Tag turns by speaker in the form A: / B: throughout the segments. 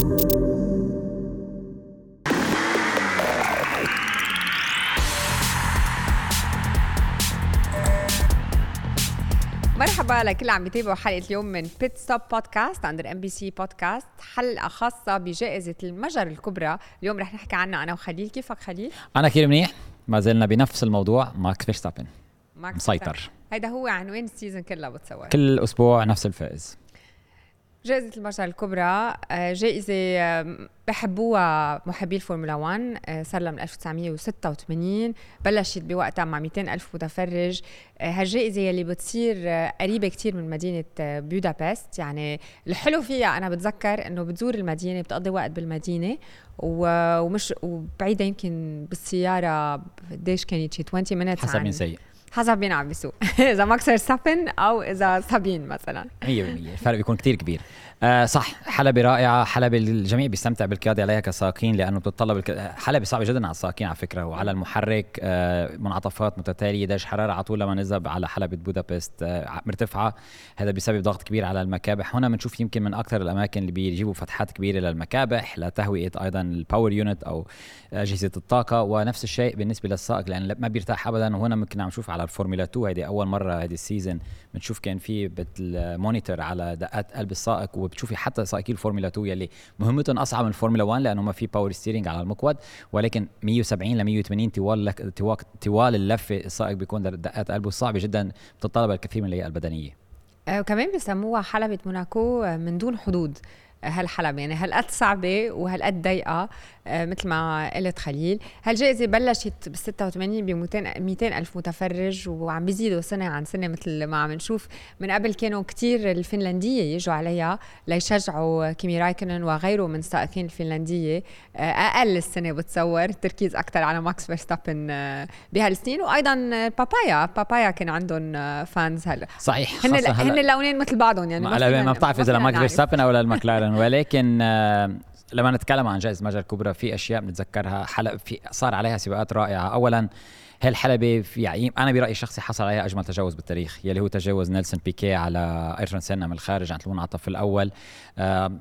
A: مرحبا لكل اللي عم يتابعوا حلقة اليوم من Pitstop بودكاست عند MBC بودكاست حلقة خاصة بجائزة المجر الكبرى. اليوم رح نحكي عنها أنا وخليل. كيفك خليل؟
B: أنا كثير منيح. ما زلنا بنفس الموضوع ماكس فيرستابن. مسيطر.
A: هيدا هو عنوان ال season كلها بتصور؟
B: كل أسبوع نفس الفائز.
A: جائزة المجر الكبرى آه، جائزة آه، بحبوها محبي الفورمولا 1 آه، صار لها من 1986 بلشت بوقتها مع 200 ألف متفرج. هالجائزة يلي بتصير قريبة كتير من مدينة بودابست. يعني الحلو فيها أنا بتذكر إنه بتزور المدينة بتقضي وقت بالمدينة ومش وبعيدة يمكن بالسيارة قديش كانت شي 20 minutes
B: حسب مين سيء
A: حسب مين عم بيسوق اذا ماكس فيرستابن أو إذا سابين مثلا.
B: 100% الفرق بيكون كتير كبير. آه صح حلبة رائعة حلبة الجميع بيستمتع بالقيادة عليها كسائقين لأنه بتتطلب الك... حلبة صعبة جدا على السائقين على فكرة وعلى المحرك آه منعطفات متتالية درجة حرارة على طول لما نذهب على حلبة بودابست آه مرتفعة. هذا بيسبب ضغط كبير على المكابح. هنا بنشوف يمكن من أكثر الأماكن اللي بيجيبوا فتحات كبيرة للمكابح لتهوية أيضا ال power unit أو أجهزة الطاقة. ونفس الشيء بالنسبة للسائق لأن ما بيرتاح أبدا. وهنا ممكن عم نشوف على الفورمولا 2 هذه أول مرة هذه ال season بنشوف كان في بال monitor على دقات قلب السائق وبتشوفي حتى سائقي الفورمولا 2 يلي مهمتهم أصعب من الفورمولا 1 لأنه ما في power steering على المقود ولكن 170 ل 180 طوال طوال اللفه السائق بيكون دقات قلبه صعبه جدا بتتطلب الكثير من اللياقه البدنية.
A: آه، وكمان بسموها حلبة موناكو من دون حدود. هالحلبة. يعني هالقد صعبة وهالقد ضيقة آه، مثل ما قلت خليل. هالجائزة بلشت بال 86 ب 200 ألف متفرج وعم بيزيدوا سنة عن سنة مثل ما عم نشوف. من قبل كانوا كتير الفنلندية يجوا عليها ليشجعوا كيمي رايكنن وغيره من السائقين الفنلندية. آه، أقل السنة بتصور تركيز أكثر على ماكس فيرستابن آه، بهالسنين. وأيضا بابايا بابايا كان عندهم fans هلا.
B: صحيح
A: هن هن اللونين مثل بعضهم يعني
B: ما, ما بتعرف إذا لماكس فيرستابن أو للمكلارن ولكن لما نتكلم عن جائزة مجر الكبرى في أشياء بنتذكرها حلقة في صار عليها سباقات رائعة. اولا هالحلبة في يعني أنا برأيي الشخصي حصل عليها أجمل تجاوز بالتاريخ يلي هو تجاوز نيلسون بيكيه على أيرتون سينا من الخارج عن المنعطف الأول.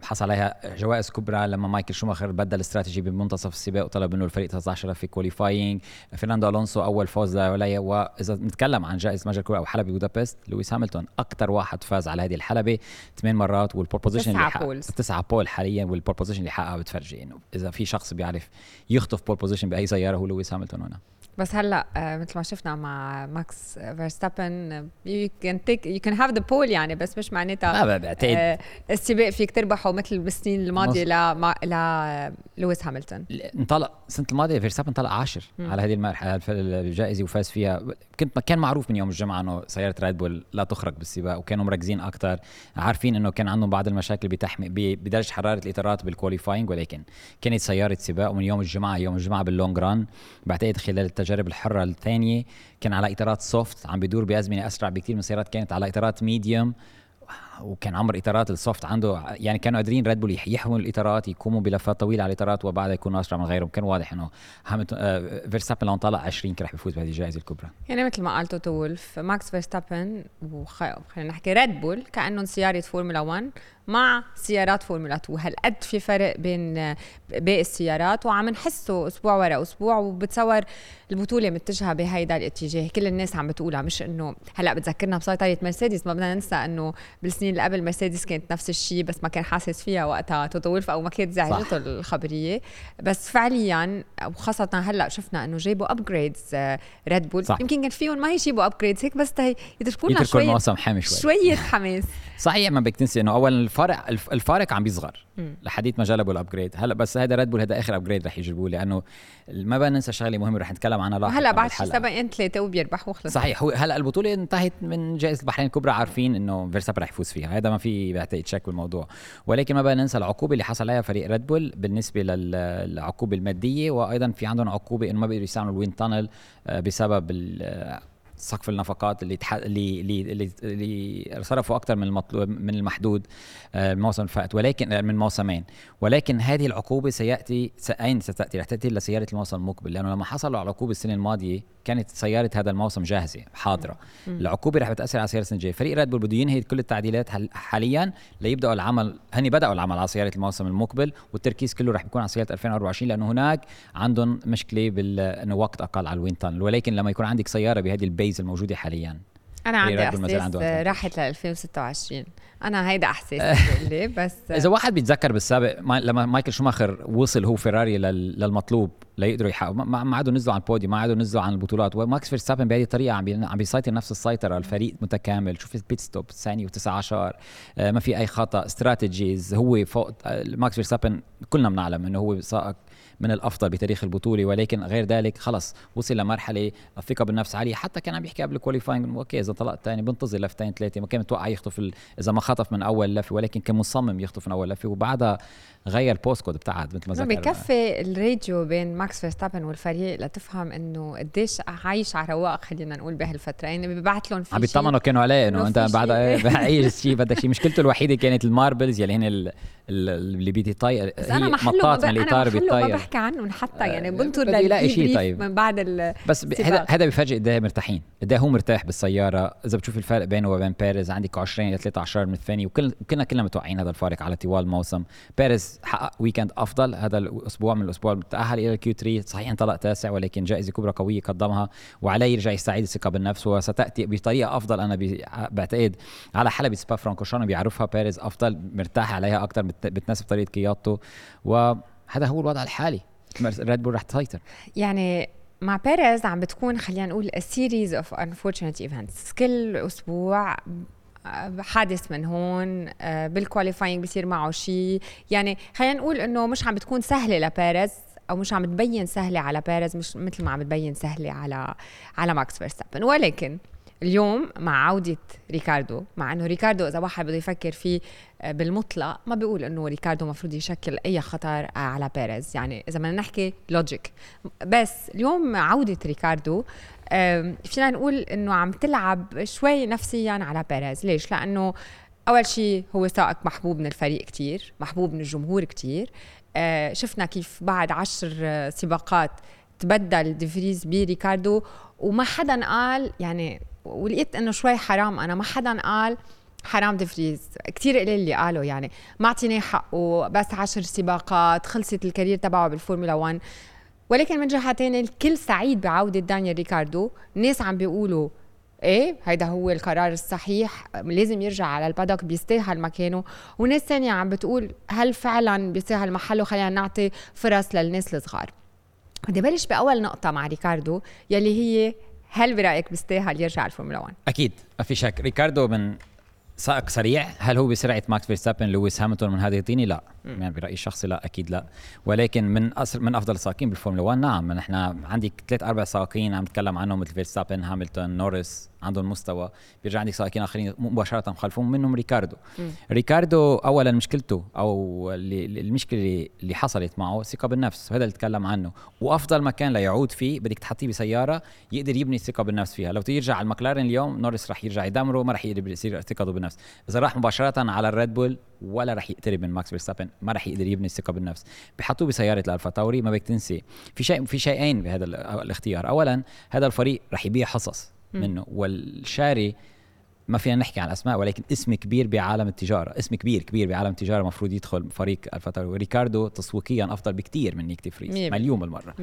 B: حصل عليها جوائز كبرى لما مايكل شوماخر بدل استراتيجي بمنتصف السباق وطلب منه الفريق 13 لفة qualifying فرناندو ألونسو أول فوز له واذا بنتكلم عن جائزة مجر الكبرى أو حلبة بودابست لويس هاملتون أكثر واحد فاز على هذه الحلبة ثمان مرات والبروبوزيشن
A: تسعة بول
B: تسعة بول حاليا والبروبوزيشن اللي حققها بتفرجي. إنه إذا في شخص بيعرف يخطف pole position بأي سيارة هو لويس هاملتون هنا.
A: بس هلأ آه مثل ما شفنا مع ماكس فيرستابن you can take you can have the pole يعني بس مش معناتها
B: لا بعتقد
A: آه السباق فيك تربحه مثل بالسنين الماضية ل ل لويس هاملتون.
B: انطلق السنة الماضية فيرستابن طلع عاشر. على هذه المرحلة الجائزة وفاز فيها. كنت كان معروف من يوم الجمعة إنه سيارة ريد بول لا تخرج بالسباق وكانوا مركزين أكثر عارفين إنه كان عندهم بعض المشاكل بتحمي بدرجة حرارة الإطارات بال qualifying ولكن كانت سيارة سباق. ومن يوم الجمعة يوم الجمعة بال long run بعتقد خلال التجارب الحره الثانية كان على إطارات soft عم بيدور بأزمنة أسرع بكثير من السيارات كانت على إطارات medium وكان عمر إطارات ال soft عنده يعني كانوا قادرين ريد بول يحملوا الإطارات يقوموا بلفات طويله على الإطارات وبعدها يكونوا اسرع من غيرهم. كان واضح إنه آه فيرستابن لو طلع 20 كان رح يفوز بهذه الجائزة الكبرى.
A: يعني مثل ما قال توتو وولف ماكس فيرستابن وخلينا نحكي ريد بول كأنهم سيارة فورمولا 1 مع سيارات فورمولا 2 هالقد في فرق بين باقي السيارات وعم نحسه أسبوع ورا أسبوع وبتصور البطولة متجهة بهيدا الاتجاه. كل الناس عم بتقولها مش إنه هلأ بتذكرنا بسيطره مرسيدس. ما بدنا ننسى إنه بالسنين اللي قبل مرسيدس كانت نفس الشيء بس ما كان حاسس فيها وقتها توتو وولف أو ما كانت زعجته الخبرية. بس فعليا وخاصة هلأ شفنا إنه جابوا upgrades ريد بول يمكن كان فيهم ما يجيبوا upgrades هيك بس يتركوا لنا
B: شوية الموسم حامي شوي.
A: شوية حماس.
B: صحيح ما بدك تنسي إنه اولا الفارق الفارق عم بيصغر لحديث ما جلبوا ال upgrade هلأ بس هذا ريد بول هذا آخر upgrade رح يجيبوه لأنه ما بدنا ننسى شغلة مهمة رح نتكلم عنها لاحقا
A: هلا بعد شي سبقين ثلاثة وبيربح وخلص
B: صحيح هو هلأ البطولة انتهت من جائزة البحرين. الكبرى عارفين إنه فيرستابن رح يفوز. فيها. هذا ما في بعتقد شك بالموضوع. ولكن ما بدنا ننسى العقوبة اللي حصل عليها فريق ريد بول بالنسبة للعقوبة المادية وأيضا في عندهم عقوبة إنه ما بيقدروا يستعملوا ال wind tunnel بسبب سقف النفقات اللي تح... اللي اللي اللي صرفوا أكثر من المطلوب من المحدود آه، الموسم الفائت ولكن آه، من موسمين. ولكن هذه العقوبة سيأتي أين ستأتي؟ رح تأتي لسياره الموسم المقبل لأنه لما حصلوا على العقوبه السنة الماضية كانت سيارة هذا الموسم جاهزة حاضرة. العقوبة رح بتأثر على سيارة السنة الجاية. فريق ريد بول بده ينهي كل التعديلات حاليا ليبدأوا العمل هني بدأوا العمل على سيارة الموسم المقبل والتركيز كله رح يكون على سيارة 2024 لأنه هناك عندهم مشكلة بال إنه وقت أقل على ال wind tunnel ولكن لما يكون عندك سيارة بهذه ال base الموجودة حاليا.
A: أنا عندي إحساس راحت ل 2026 أنا هيدا إحساس لي بس
B: إذا واحد بيتذكر بالسابق لما مايكل شوماخر وصل هو فيراري للمطلوب ليقدروا يحققوا ما عادوا نزلوا عن البوديوم ما عادوا نزلوا عن البطولات وماكس فيرستابن بهذه الطريقة عم عم بيسيطر نفس السيطرة الفريق متكامل. شوف ال pit stop ثانية و19 ما في أي خطأ. strategies هو فوق ماكس فيرستابن كلنا بنعلم إنه هو سائق من الأفضل بتاريخ البطولة ولكن غير ذلك خلص وصل لمرحلة الثقه بالنفس عالية. حتى كان عم يحكي قبل ال qualifying okay إذا طلعت ثاني بنتظر لفتين ثلاثة. ما كان متوقع يخطف إذا ما خطف من أول لفة ولكن كان مصمم يخطف من أول لفة وبعدها غير ال post code بتاعت مثل ما ذكر
A: بكفي الراديو بين ماكس فيرستابن والفريق لتفهم إنه قديش عايش على رواق خلينا نقول بهالفترة. يعني ببعث لهم
B: في عم بيطمنوا كانوا عليه إنه أنت بعد اي شيء بدك شيء مشكلته الوحيدة كانت ال marbles يلي هن اللي بيطير
A: هي أنا مطاط من الاطار بيطير. ما بحكي عنهم حتى يعني آه، بنطر
B: يلاقي شيء طيب.
A: من بعد
B: بس هذا هذا بفرجي قد إيه مرتاحين. قد هو مرتاح بالسيارة. إذا بتشوف الفرق بينه وبين بيريز عندك 20 إلى 13 من الثانية وكل كلنا كلنا متوقعين هذا الفارق على طوال الموسم. بيريز حقق weekend أفضل. هذا الأسبوع من الأسبوع تأهل إلى ال Q 3 صحيح انطلق تاسع ولكن جائزة كبرى قوية قدمها وعليه يرجع يستعيد الثقة بالنفس وستأتي بطريقة أفضل. أنا بعتقد على حلبة سبا فرانكورشان بيعرفها بيريز أفضل مرتاح عليها أكثر بتناسب طريقة قيادته وهذا هو الوضع الحالي. ريد بول رح تسيطر.
A: يعني مع بيريز عم بتكون خلينا نقول series of unfortunate events كل أسبوع حادث من هون آه، بال qualifying بصير معه شيء يعني خلينا نقول إنه مش عم بتكون سهلة لبيريز أو مش عم تبين سهلة على بيريز مش مثل ما عم تبين سهلة على على ماكس فيرستابن. ولكن اليوم مع عودة ريكاردو مع إنه ريكاردو إذا واحد بده يفكر فيه آه، بالمطلق ما بيقول إنه ريكاردو المفروض يشكل أي خطر آه، على بيريز. يعني إذا بدنا نحكي logic بس اليوم عودة ريكاردو فينا نقول إنه عم تلعب شوي نفسيا على بيريز. ليش؟ لأنه أول شيء هو سائق محبوب من الفريق كتير محبوب من الجمهور كتير. آه، شفنا كيف بعد عشر سباقات تبدل ديفريز بريكاردو وما حدا قال يعني ولقيت إنه شوي حرام أنا ما حدا قال حرام دفريز كثير قليل اللي قالوا يعني ما اعطيناه حقه بس عشر سباقات خلصت ال career تبعه بالفورمولا 1 ولكن من جهة ثانية الكل سعيد بعودة دانيال ريكاردو. الناس عم بيقولوا إيه هيدا هو القرار الصحيح لازم يرجع على البادوك بيستاهل مكانه. وناس ثانية عم بتقول هل فعلا بيستاهل محله؟ خلينا نعطي فرص للناس الصغار. بدي بلش بأول نقطة مع ريكاردو يلي هي هل برأيك بيستاهل يرجع الفورمولا 1
B: أكيد ما في شك. ريكاردو من سائق سريع. هل هو بسرعة ماكس فيرستابن لويس هاميلتون من هذه الطينة؟ لا. يعني برأيي الشخصي لا أكيد لا. ولكن من أسرع من أفضل السائقين بالفورمولا 1 نعم. نحن عندك ثلاث أربع سائقين عم نتكلم عنهم مثل فيرستابن هاميلتون نورس عندهم مستوى. بيرجع عندك سائقين آخرين مباشرة مخالفون منهم ريكاردو. م. ريكاردو اولا مشكلته أو اللي المشكلة اللي حصلت معه ثقة بالنفس. وهذا اللي تكلم عنه. وأفضل مكان ليعود فيه بدك تحطيه بسيارة يقدر يبني الثقه بالنفس فيها. لو تيجي على المكلارن اليوم نورس رح يرجع يدمره ما رح يقدر يصير ثقته بالنفس. إذا راح مباشرة على الريد بول ولا رح يقترب من ماكس فيرستابن ما رح يقدر يبني الثقة بالنفس. بحطوه بسيارة الألفا تاوري ما بدك تنسي. في شيء في شيئين بهذا الاختيار. اولا هذا الفريق رح يبيع حصص منه والشاري ما فينا نحكي عن أسماء ولكن اسم كبير بعالم التجارة. اسم كبير كبير بعالم التجارة المفروض يدخل فريق ألفا توري. وريكاردو تسويقيا أفضل بكثير من نيك دي فريز مليون بالمرة.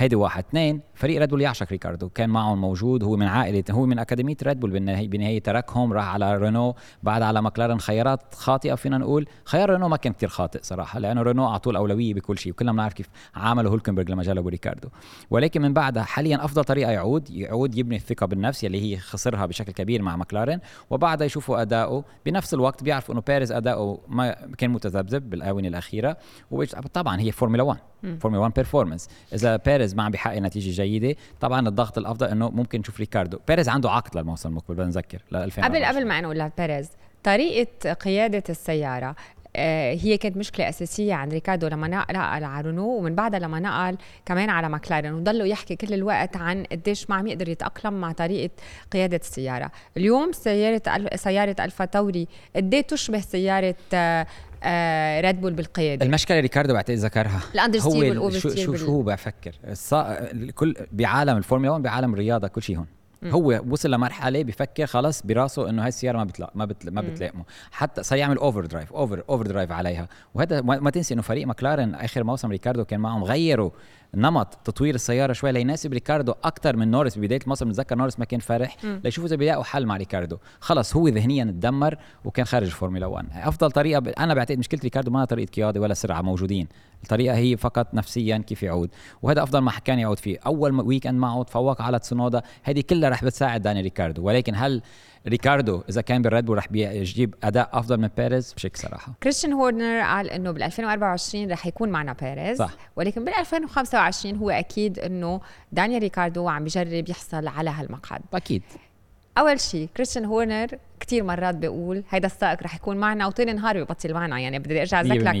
B: هيدي واحد. اثنين فريق ريد بول يعشق ريكاردو. كان معهم موجود هو من عائلة هو من أكاديمية ريد بول بالنهايه بنهاية تركهم راح على رينو بعد على مكلارن خيارات خاطئة فينا نقول. خيار رينو ما كان كثير خاطئ صراحة لأنه رينو أعطوه الأولوية بكل شيء وكلنا بنعرف كيف عاملوا هولكنبرغ لما جلبوا ريكاردو. ولكن من بعدها حاليا أفضل طريقة يعود يعود يبني الثقة بالنفس يلي هي خسرها بشكل كبير مع مكلارن وبعدها يشوفوا أداؤه. بنفس الوقت بيعرفوا إنه بيريز أداؤه ما كان متذبذب بالآونة الأخيرة. وطبعا هي فورمولا 1 فورمولا 1 performance إذا بيريز ما عم بيحقق نتيجة جيدة طبعا الضغط الأفضل إنه ممكن نشوف ريكاردو. بيريز عنده عقد للموسم المقبل بنذكر ل 2000
A: قبل قبل ما نقول لبيريز طريقة قيادة السيارة آه، هي كانت مشكلة أساسية عند ريكاردو لما نقل على رينو ومن بعدها لما نقل كمان على ماكلارن وضلوا يحكي كل الوقت عن قديش ما عم يقدر يتأقلم مع طريقة قيادة السيارة. اليوم سيارة سيارة ألفا توري قد تشبه سيارة آه آه ريد بول بالقيادة؟
B: المشكلة ريكاردو بعتقد ذكرها؟
A: ال understeer
B: هو شو شو شو هو بفكر كل بعالم الفورمولا 1 بعالم الرياضة كل شيء هون. هو وصل لمرحلة بفكر خلاص براسه إنه هاي السيارة ما بتلا ما بتلا ما بتلائمه. حتى صار يعمل over drive over over drive عليها. وهذا ما تنسي إنه فريق ماكلارن آخر موسم ريكاردو كان معهم غيروا نمط تطوير السيارة شوي ليناسب ريكاردو أكثر من نورس. ببدايه الموسم بتذكر نورس ما كان فرح. ليشوفوا إذا بيلاقوا حل مع ريكاردو. خلص هو ذهنيا تدمر وكان خارج الفورمولا 1 أفضل طريقة ب... أنا بعتقد مشكلة ريكاردو ما طريقة قيادة ولا سرعة موجودين. الطريقة هي فقط نفسيا كيف يعود. وهذا أفضل مكان يعود فيه. أول weekend معه تفوق على تسونودا. هذه كلها رح بتساعد داني ريكاردو. ولكن هل ريكاردو إذا كان بالريد بول رح يجيب أداء أفضل من بيريز؟ بشك صراحة.
A: كريستيان هورنر قال إنه بال 2024 رح يكون معنا بيريز. صح. ولكن بال 2025 هو أكيد إنه دانيال ريكاردو عم بيجرب يحصل على هالمقعد.
B: أكيد.
A: أول شيء كريستيان هورنر كثير مرات بيقول هيدا السائق رح يكون معنا وتاني نهار ببطل معنا. يعني بدي أرجع اتذكر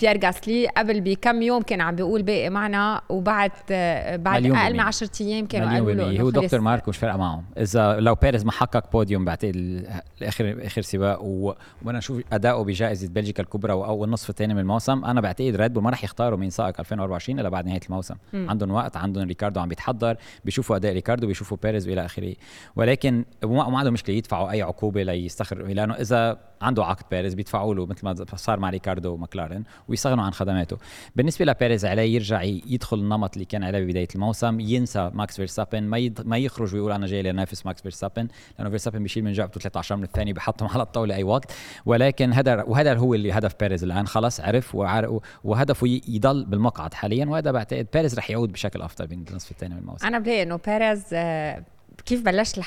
A: بيير غاسلي. قبل بكم يوم كان عم بيقول باقي معنا وبعد بعد أقل من 10 أيام كانوا قالوا له
B: هو دكتور ماركو مش فارقة معه إذا لو بيريز ما حقق بوديوم بعتقد اخر اخر سباق. وأنا أشوف أداؤه بجائزة بلجيكا الكبرى واول نصف الثاني من الموسم أنا بعتقد ريد بول ما رح يختاروا مين سائق 2024 إلا بعد نهاية الموسم. م. عندهم وقت عندهم ريكاردو عم بيتحضر بيشوفوا أداء ريكاردو بيشوفوا بيريز والى آخره. ولكن ما عندهم مشكلة يدفعوا أي عقوبة ليستغنوا لأنه إذا عنده عقد بيريز بيدفعوا له مثل ما صار مع ريكاردو وماكلارن ويستغنوا عن خدماته. بالنسبة لبيريز عليه يرجع يدخل النمط اللي كان عليه ببداية الموسم ينسى ماكس فيرستابن ما يد... ما يخرج ويقول أنا جاي لنافس ماكس فيرستابن لأنه فيرستابن بيشيل من جعبته 13 من الثاني بحطهم على الطاولة أي وقت. ولكن هذا وهذا هو اللي هدف بيريز الآن خلص عرف وهدفه يضل بالمقعد حاليا. وهذا بعتقد بيريز رح يعود بشكل أفضل بالنصف الثاني من الموسم.
A: أنا بلاقي إنه بيريز آه، كيف بلشت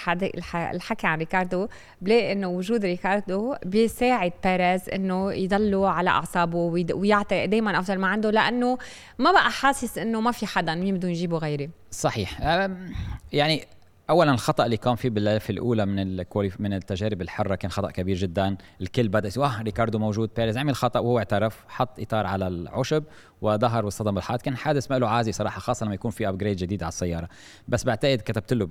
A: الحكي عن ريكاردو؟ بلاقي إنه وجود ريكاردو بيساعد بيريز إنه يضلوا على أعصابه ويعطي دائما أفضل ما عنده لأنه ما بقى حاسس إنه ما في حدا مين بدهم يجيبوا غيري.
B: صحيح. يعني اولا الخطأ اللي كان فيه باللفه الأولى من من التجارب الحرة كان خطأ كبير جدا. الكل بدأ يقول آه ريكاردو موجود بيريز عمل خطأ وهو اعترف حط إطار على العشب وظهر واصطدم بالحائط كان حادث ما له عازة صراحة خاصة لما يكون في upgrade جديد على السيارة. بس بعتقد كتبت له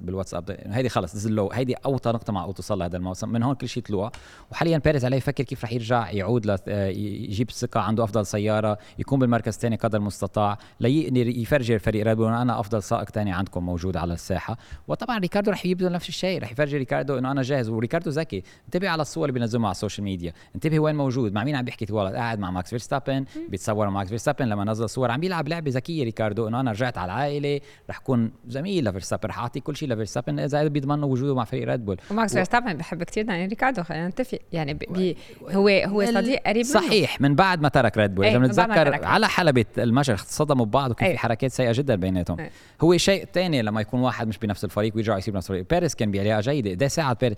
B: بالواتساب هيدي خلص له هيدي أوطى نقطة مع توصل لهذا الموسم. من هون كل شيء طلوع وحاليا بيريز عليه يفكر كيف رح يرجع يعود يجيب ثقة عنده أفضل سيارة يكون بالمركز الثاني قدر المستطاع ليفرجي فريق ريد أنا أفضل سائق ثاني عندكم موجود على الساحة. وطبعا ريكاردو رح يبذل نفس الشيء رح يفرجي ريكاردو إنه أنا جاهز. وريكاردو ذكي. انتبه على الصور اللي بينزلوها على السوشيال ميديا انتبه وين موجود. مع مين عم بيحكي والله قاعد مع ماكس فيرستابن بيتصور مع ماكس فيرستابن لما نزل صور. عم بيلعب لعبة ذكية ريكاردو إنه أنا رجعت على العائله رح كون زميل لفيرستابن رح أعطي كل شيء لفيرستابن إذا بيضمنوا وجوده مع فريق ريد بول
A: وماكس فيرستابن بحب كثير داني ريكاردو خلينا نتفق يعني بي هو هو صديق قريب
B: صحيح من بعد ما ترك ريد بول إذا بنتذكر على حلبة المجر صدموا ببعض وكان في حركات سيئة جدا بيناتهم. هو شيء ثاني لما يكون واحد مش بنفس الفريق ويرجع يصير بنفس الفريق. بيريز كان بعلاقه جيدة. ساعد بيريز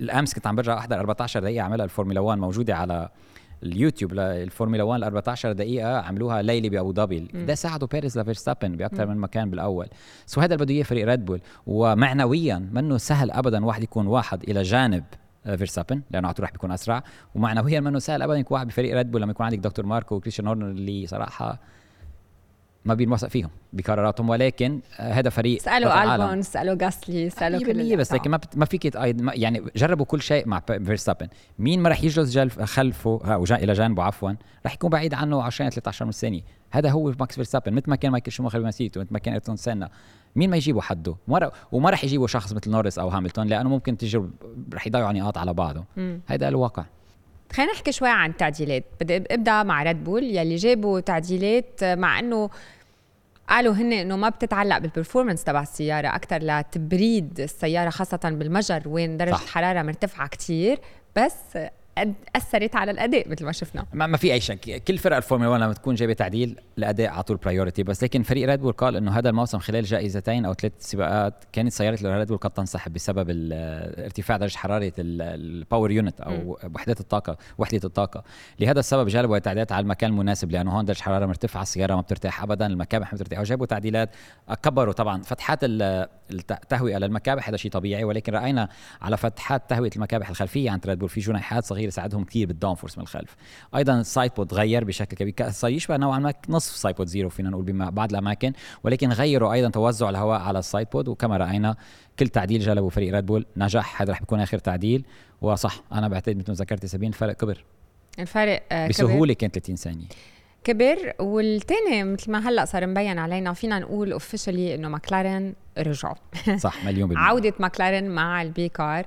B: الأمس كنت عم برجع أحضر 14 دقيقة عملها الفورمولا 1 موجودة على اليوتيوب للفورمولا 1 ال 14 دقيقة عملوها ليله بأبو ظبي. ساعدوا بيريز لفيرستابن باكثر من مكان بالأول. so هذا اللي بده إياه فريق ريد بول ومعنويا منه سهل ابدا واحد يكون واحد إلى جانب فيرستابن لأنه على راح بيكون أسرع. ومعنويا منه سهل ابدا يكون واحد بفريق ريد بول لما يكون عندك دكتور ماركو وكريستيان هورنر اللي صراحة ما بينوثق فيهم بقراراتهم ولكن آه، هذا فريق
A: سألوا ألبون سألوا جاسلي سألوا
B: كل بس لكن ما, ما فيك يعني جربوا كل شيء مع فيرستابن مين ما رح يجلس خلفه أو إلى جانبه عفوا رح يكون بعيد عنه 20 13 من ثانية هذا هو ماكس فيرستابن مثل ما كان مايكل شوماخر بمسيرته مثل ما كان إيرتون سينا مين ما يجيبوا حده؟ وما رح يجيبوا شخص مثل نورس أو هاملتون لأنه ممكن تجرب رح يضيعوا نقاط على بعضه. هذا الواقع.
A: خلينا نحكي شوي عن التعديلات. بدي أبدأ مع ريد بول يلي جابوا تعديلات مع إنه قالوا هن إنه ما بتتعلق بال performance تبع السيارة أكثر لتبريد السيارة خاصة بالمجر وين درجة الحرارة مرتفعة كتير. بس أثرت على الأداء مثل ما شفنا.
B: ما, ما في أي شك. كل فرق الفورمولا 1 لما تكون جايبة تعديل الأداء على طول priority بس لكن فريق ريد بول قال إنه هذا الموسم خلال جائزتين أو ثلاث سباقات كانت سياره ريد بول قد تنسحب بسبب ارتفاع درجة حرارة ال power unit أو وحدات الطاقة وحدة الطاقة. لهذا السبب جلبوا تعديلات على المكان المناسب لأنه هون درجة حرارة مرتفعة السيارة ما بترتاح ابدا المكابح ما بترتاح. وجابوا تعديلات كبروا طبعا. فتحات التهوئه للمكابح هذا شيء طبيعي. ولكن رأينا على فتحات تهوئه المكابح الخلفية عند ريد بول في جنيحات صغيرة صغير يساعدهم كثير بال down force من الخلف. أيضا ال side pod تغير بشكل كبير. صار يشبه نوعا ما نصف side pod zero فينا نقول ببعض الأماكن ولكن غيروا أيضا توزع الهواء على ال side pod وكما رأينا كل تعديل جلبه فريق ريد بول نجح هذا رح يكون آخر تعديل. وصح أنا بعتقد مثل ما ذكرت سابين الفرق كبر.
A: الفرق
B: آه بسهولة كان 30 ثانية.
A: كبر. والتاني مثل ما هلأ صار مبين علينا فينا نقول officially إنه ماكلارين رجعوا.
B: صح مليون بالمية.
A: عودة ماكلارين مع ال B car.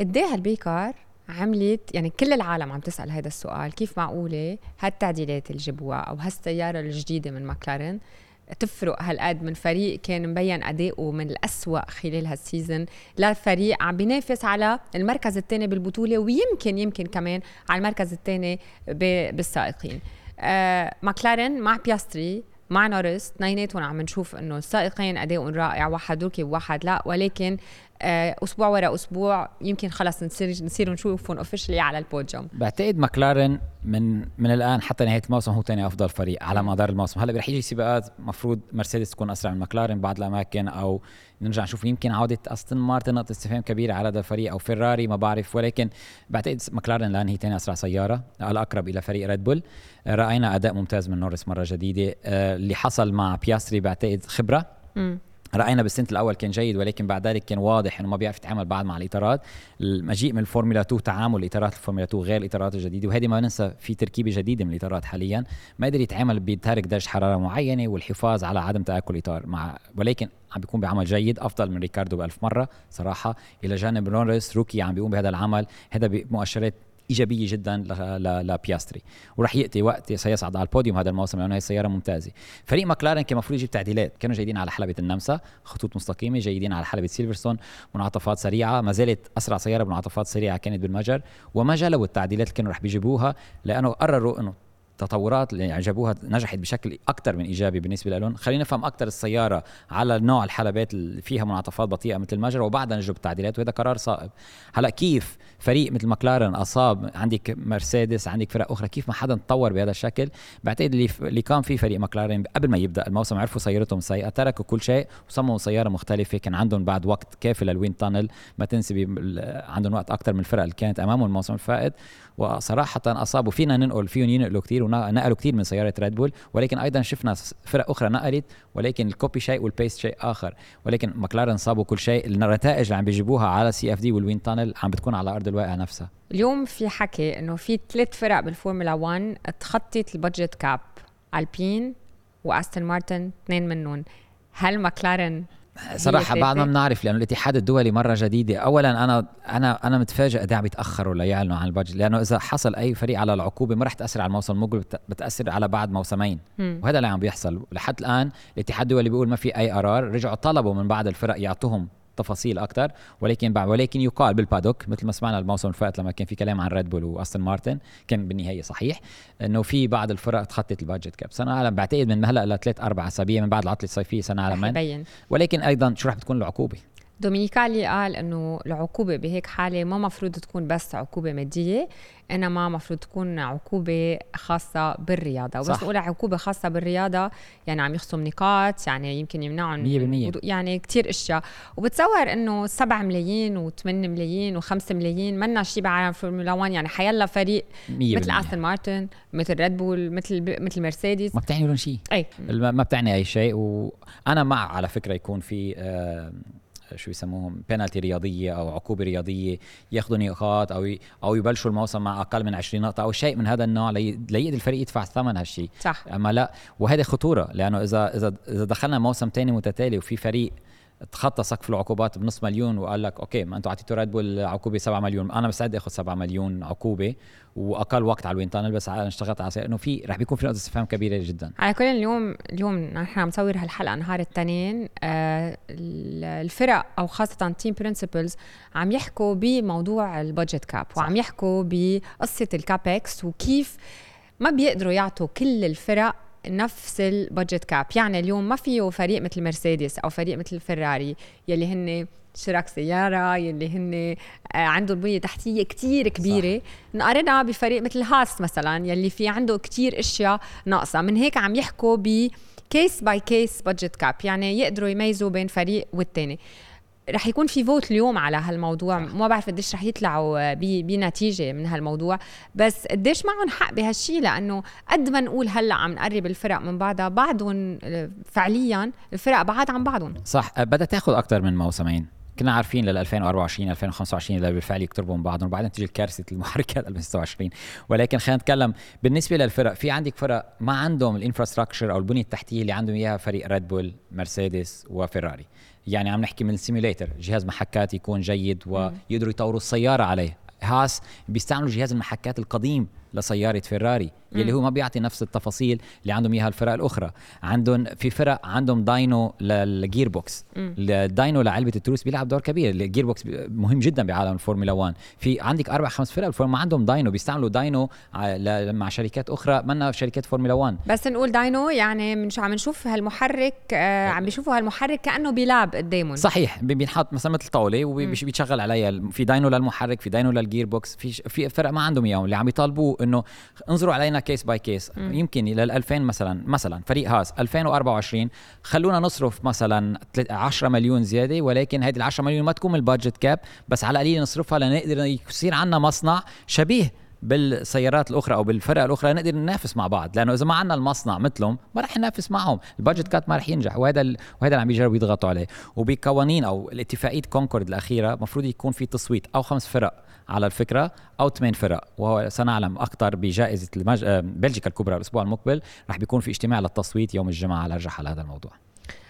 A: قد إيه هال B car؟ عملت يعني كل العالم عم تسأل هذا السؤال كيف معقولة هالتعديلات اللي جابوها أو هالسيارة الجديدة من ماكلارين تفرق هالقد من فريق كان مبين اداؤه من الأسوأ خلال هال season لفريق عم بينافس على المركز الثاني بالبطولة ويمكن يمكن كمان على المركز الثاني بالسائقين. آه ماكلارين مع بياستري مع نورس اثنيناتهم عم نشوف إنه السائقين ادائهم رائع واحد ركب وواحد لا ولكن أسبوع ورا أسبوع يمكن خلص نصير نصير نشوفهم officially على البوديوم
B: بعتقد ماكلارن من من الآن حتى نهاية الموسم هو ثاني أفضل فريق على مدار الموسم. هلأ رح يجي سباقات مفروض مرسيدس تكون أسرع من ماكلارن بعض الأماكن أو نرجع نشوف. يمكن عودة أستون مارتن نقطة استفهام كبيرة على هذا الفريق أو فيراري ما بعرف. ولكن بعتقد ماكلارن الآن هي ثاني أسرع سيارة الأقرب إلى فريق ريد بول رأينا أداء ممتاز من نورس مرة جديدة. آه، اللي حصل مع بياستري بعتقد خبرة. م. رأينا بالسنه الأول كان جيد ولكن بعد ذلك كان واضح إنه ما بيعرف يتعامل بعد مع الإطارات. المجيء من الفورمولا 2 تعامل اطارات الفورمولا 2 غير الإطارات الجديدة وهذه ما ننسى في تركيبه جديده من الإطارات حاليا. ما قدر يتعامل بتارك درجة حرارة معينة والحفاظ على عدم تآكل إطار مع ولكن عم بيكون بعمل جيد أفضل من ريكاردو بألف مرة صراحة. إلى جانب نورس rookie عم بيقوم بهذا العمل. هذا مؤشرات إيجابية جدا لبياستري وراح يأتي وقت سيصعد على البوديوم هذا الموسم لأنه هي السيارة ممتازة. فريق ماكلارن كان المفروض يجيب تعديلات كانوا جيدين على حلبة النمسا خطوط مستقيمة جيدين على حلبة سيلفرستون منعطفات سريعة ما زالت أسرع سيارة بمنعطفات سريعة كانت بالمجر وما جلبوا التعديلات اللي كانوا رح بيجيبوها لأنه قرروا إنه التطورات اللي جابوها نجحت بشكل أكثر من إيجابي بالنسبة لهم خلينا نفهم أكثر السيارة على نوع الحلبات اللي فيها منعطفات بطيئة مثل المجر وبعدها نجرب التعديلات وهذا قرار صائب. هلأ كيف فريق مثل ماكلارن أصاب؟ عندك مرسيدس عندك فرق أخرى كيف ما حدا تطور بهذا الشكل؟ بعتقد اللي اللي كان في فريق ماكلارن قبل ما يبدأ الموسم عرفوا سيارتهم سيئة تركوا كل شيء وصمموا سيارة مختلفة. كان عندهم بعد وقت كافي لل wind tunnel. ما تنسي عندهم وقت أكثر من الفرق اللي كانت أمامهم الموسم الفائت. وصراحة أصابوا فينا ننقل فيهم ينقلوا كثير ونقلوا كثير من سيارة ريد بول ولكن أيضا شفنا فرق أخرى نقلت ولكن ال copy شيء وال paste شيء آخر. ولكن ماكلارن صابوا كل شيء النتائج اللي عم بيجيبوها على CFD وال wind tunnel عم بتكون على أرض الواقع نفسها.
A: اليوم في حكي إنه في ثلاث فرق بالفورمولا 1 تخطت ال budget cap ألبين واستون مارتن اثنين منهم. هل ماكلارن
B: صراحة بعد ما بنعرف لأنه الاتحاد الدولي مرة جديدة، أولا أنا أنا أنا متفاجئ قد عم يتأخروا ليعلنوا عن ال budget، لأنه إذا حصل أي فريق على العقوبة ما رح تأثر على الموسم المقبل بتأثر على بعد موسمين، م. وهذا اللي عم بيحصل، لحد الآن الاتحاد الدولي بيقول ما في أي قرار، رجعوا طلبوا من بعض الفرق يعطوهم تفاصيل أكثر ولكن ولكن يقال بال paddock مثل ما سمعنا الموسم اللي فات لما كان في كلام عن ريد بول وأستون مارتن كان بالنهاية صحيح إنه في بعض الفرق تخطت ال budget cap سنة عالم بعتقد من هلأ لثلاث أربع أسابيع من بعد العطلة الصيفية سنة عالم ولكن أيضا شو رح بتكون العقوبة؟
A: دومينيكالي قال إنه العقوبة بهيك حالة ما مفروض تكون بس عقوبة مادية إنما مفروض تكون عقوبة خاصة بالرياضة. وبس نقول عقوبة خاصة بالرياضة يعني عم يخصم نقاط يعني يمكن يمنعهم
B: 100%
A: يعني كثير أشياء. وبتصور إنه 7 ملايين و8 ملايين و5 ملايين منا شيء بعالم فورمولا 1 يعني حيلا فريق مثل أستون مارتن مثل ريد بول مثل مثل مرسيدس.
B: ما بتعني لهم شيء
A: اي
B: ما بتعني اي شيء وأنا مع على فكرة يكون في آه شو يسموهم بينالتي رياضية أو عقوبة رياضية ياخذوا نقاط أو أو يبلشوا الموسم مع أقل من 20 نقطة أو شيء من هذا النوع ليقدر الفريق يدفع ثمن هالشيء.
A: صح.
B: أما لا وهذه خطورة لأنه اذا اذا إذا دخلنا موسم ثاني متتالي وفي فريق تخطى سقف العقوبات بنص مليون وقال لك okay ما أنتم اعطيتوا ريد بول عقوبه 7 مليون. أنا مستعد آخذ 7 مليون عقوبة وأقل وقت على ال wind tunnel بس أنا اشتغلت على إنه في رح بيكون في نقطة استفهام كبيرة جدا.
A: على كل اليوم اليوم نحن عم نصور هالحلقة نهار الاثنين آه الفرق أو خاصة team principals عم يحكوا بموضوع ال budget cap وعم يحكوا بقصة ال CapEx وكيف ما بيقدروا يعطوا كل الفرق نفس ال budget cap يعني اليوم ما فيه فريق مثل مرسيدس أو فريق مثل فراري يلي هن شركات سيارة يلي هن آه، عندهم بنية تحتية كتير كبيرة. نقارنها بفريق مثل هاس مثلا يلي في عنده كتير أشياء ناقصة. من هيك عم يحكوا ب case by case budget cap يعني يقدروا يميزوا بين فريق والتاني. رح يكون في vote اليوم على هالموضوع. ما بعرف قديش رح يطلعوا بنتيجة من هالموضوع. بس قديش معهم حق بهالشيء لأنه قد ما نقول هلأ عم نقرب الفرق من بعضها بعضهم فعليا الفرق بعاد عن بعضهم.
B: صح. بدها تاخذ أكثر من موسمين. كنا عارفين لل 2024 2025 اللي بالفعل يقتربوا من بعضهم وبعدين تجي الكارثة المحركات 2026 ولكن خلينا نتكلم بالنسبة للفرق في عندك فرق ما عندهم ال infrastructure أو البنية التحتية اللي عندهم إياها فريق ريد بول مرسيدس وفيراري يعني عم نحكي من ال simulator جهاز محاكاة يكون جيد ويقدروا يطوروا السيارة عليه. هاس بيستعملوا جهاز المحاكاة القديم. لسيارة فيراري يلي هو ما بيعطي نفس التفاصيل اللي عندهم إياها الفرق الأخرى. عندهم في فرق عندهم dyno لل gearbox ال dyno لعلبة التروس بيلعب دور كبير. ال gearbox مهم جدا بعالم الفورمولا 1 في عندك أربع خمس فرق ما عندهم dyno بيستعملوا dyno مع شركات أخرى منا شركات فورمولا 1
A: بس نقول dyno يعني مش عم نشوف هالمحرك آه عم بيشوفوا هالمحرك كأنه بيلعب قدامهم.
B: صحيح بينحط مثلا مثل طاولة وبيشغل عليها في dyno للمحرك في dyno لل gearbox في في فرق ما عندهم إياهم اللي عم يطالبوه إنه انظروا علينا case by case يمكن لل 2000 مثلا مثلا فريق هاس 2024 خلونا نصرف مثلا 10 مليون زيادة ولكن هذه ال 10 مليون ما تكون ال budget cap بس على القليل نصرفها لنقدر يصير عندنا مصنع شبيه بالسيارات الأخرى أو بالفرق الأخرى نقدر ننافس مع بعض. لأنه إذا ما عندنا المصنع مثلهم ما رح ننافس معهم. ال budget cap ما رح ينجح وهذا ال... وهذا اللي عم بيجربوا يضغطوا عليه. وبقوانين أو الاتفاقية كونكورد الأخيرة المفروض يكون في تصويت أو خمس فرق. على الفكرة أو ثمان فرق. وهو سنعلم أكثر بجائزة المج... آه، بلجيكا الكبرى الأسبوع المقبل. رح بيكون في اجتماع للتصويت يوم الجمعة لنرجع على هذا الموضوع.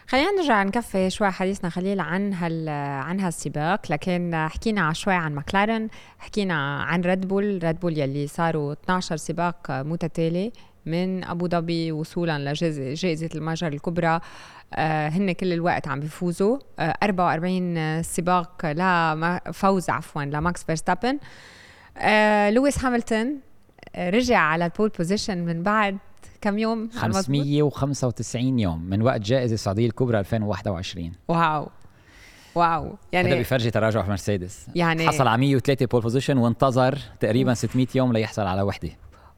A: خلينا نرجع نكفي شوي حديثنا خليل عن هال عن هالسباق. لكن حكينا شوي عن ماكلارن حكينا عن ريد بول ريد بول يلي صاروا 12 سباق متتالي من أبو ظبي وصولا لجائزه المجر الكبرى. هن كل الوقت عم بيفوزوا آه 44 سباق لا فوز عفوا لماكس فيرستابن. آه لويس هاملتون رجع على ال pole position من بعد كم يوم؟
B: 595 يوم من وقت جائزة السعوديه الكبرى 2021
A: wow. wow.
B: يعني هذا بيفرجي تراجع في مرسيدس. يعني حصل على 103 pole position وانتظر تقريبا 600 يوم ليحصل على وحدة.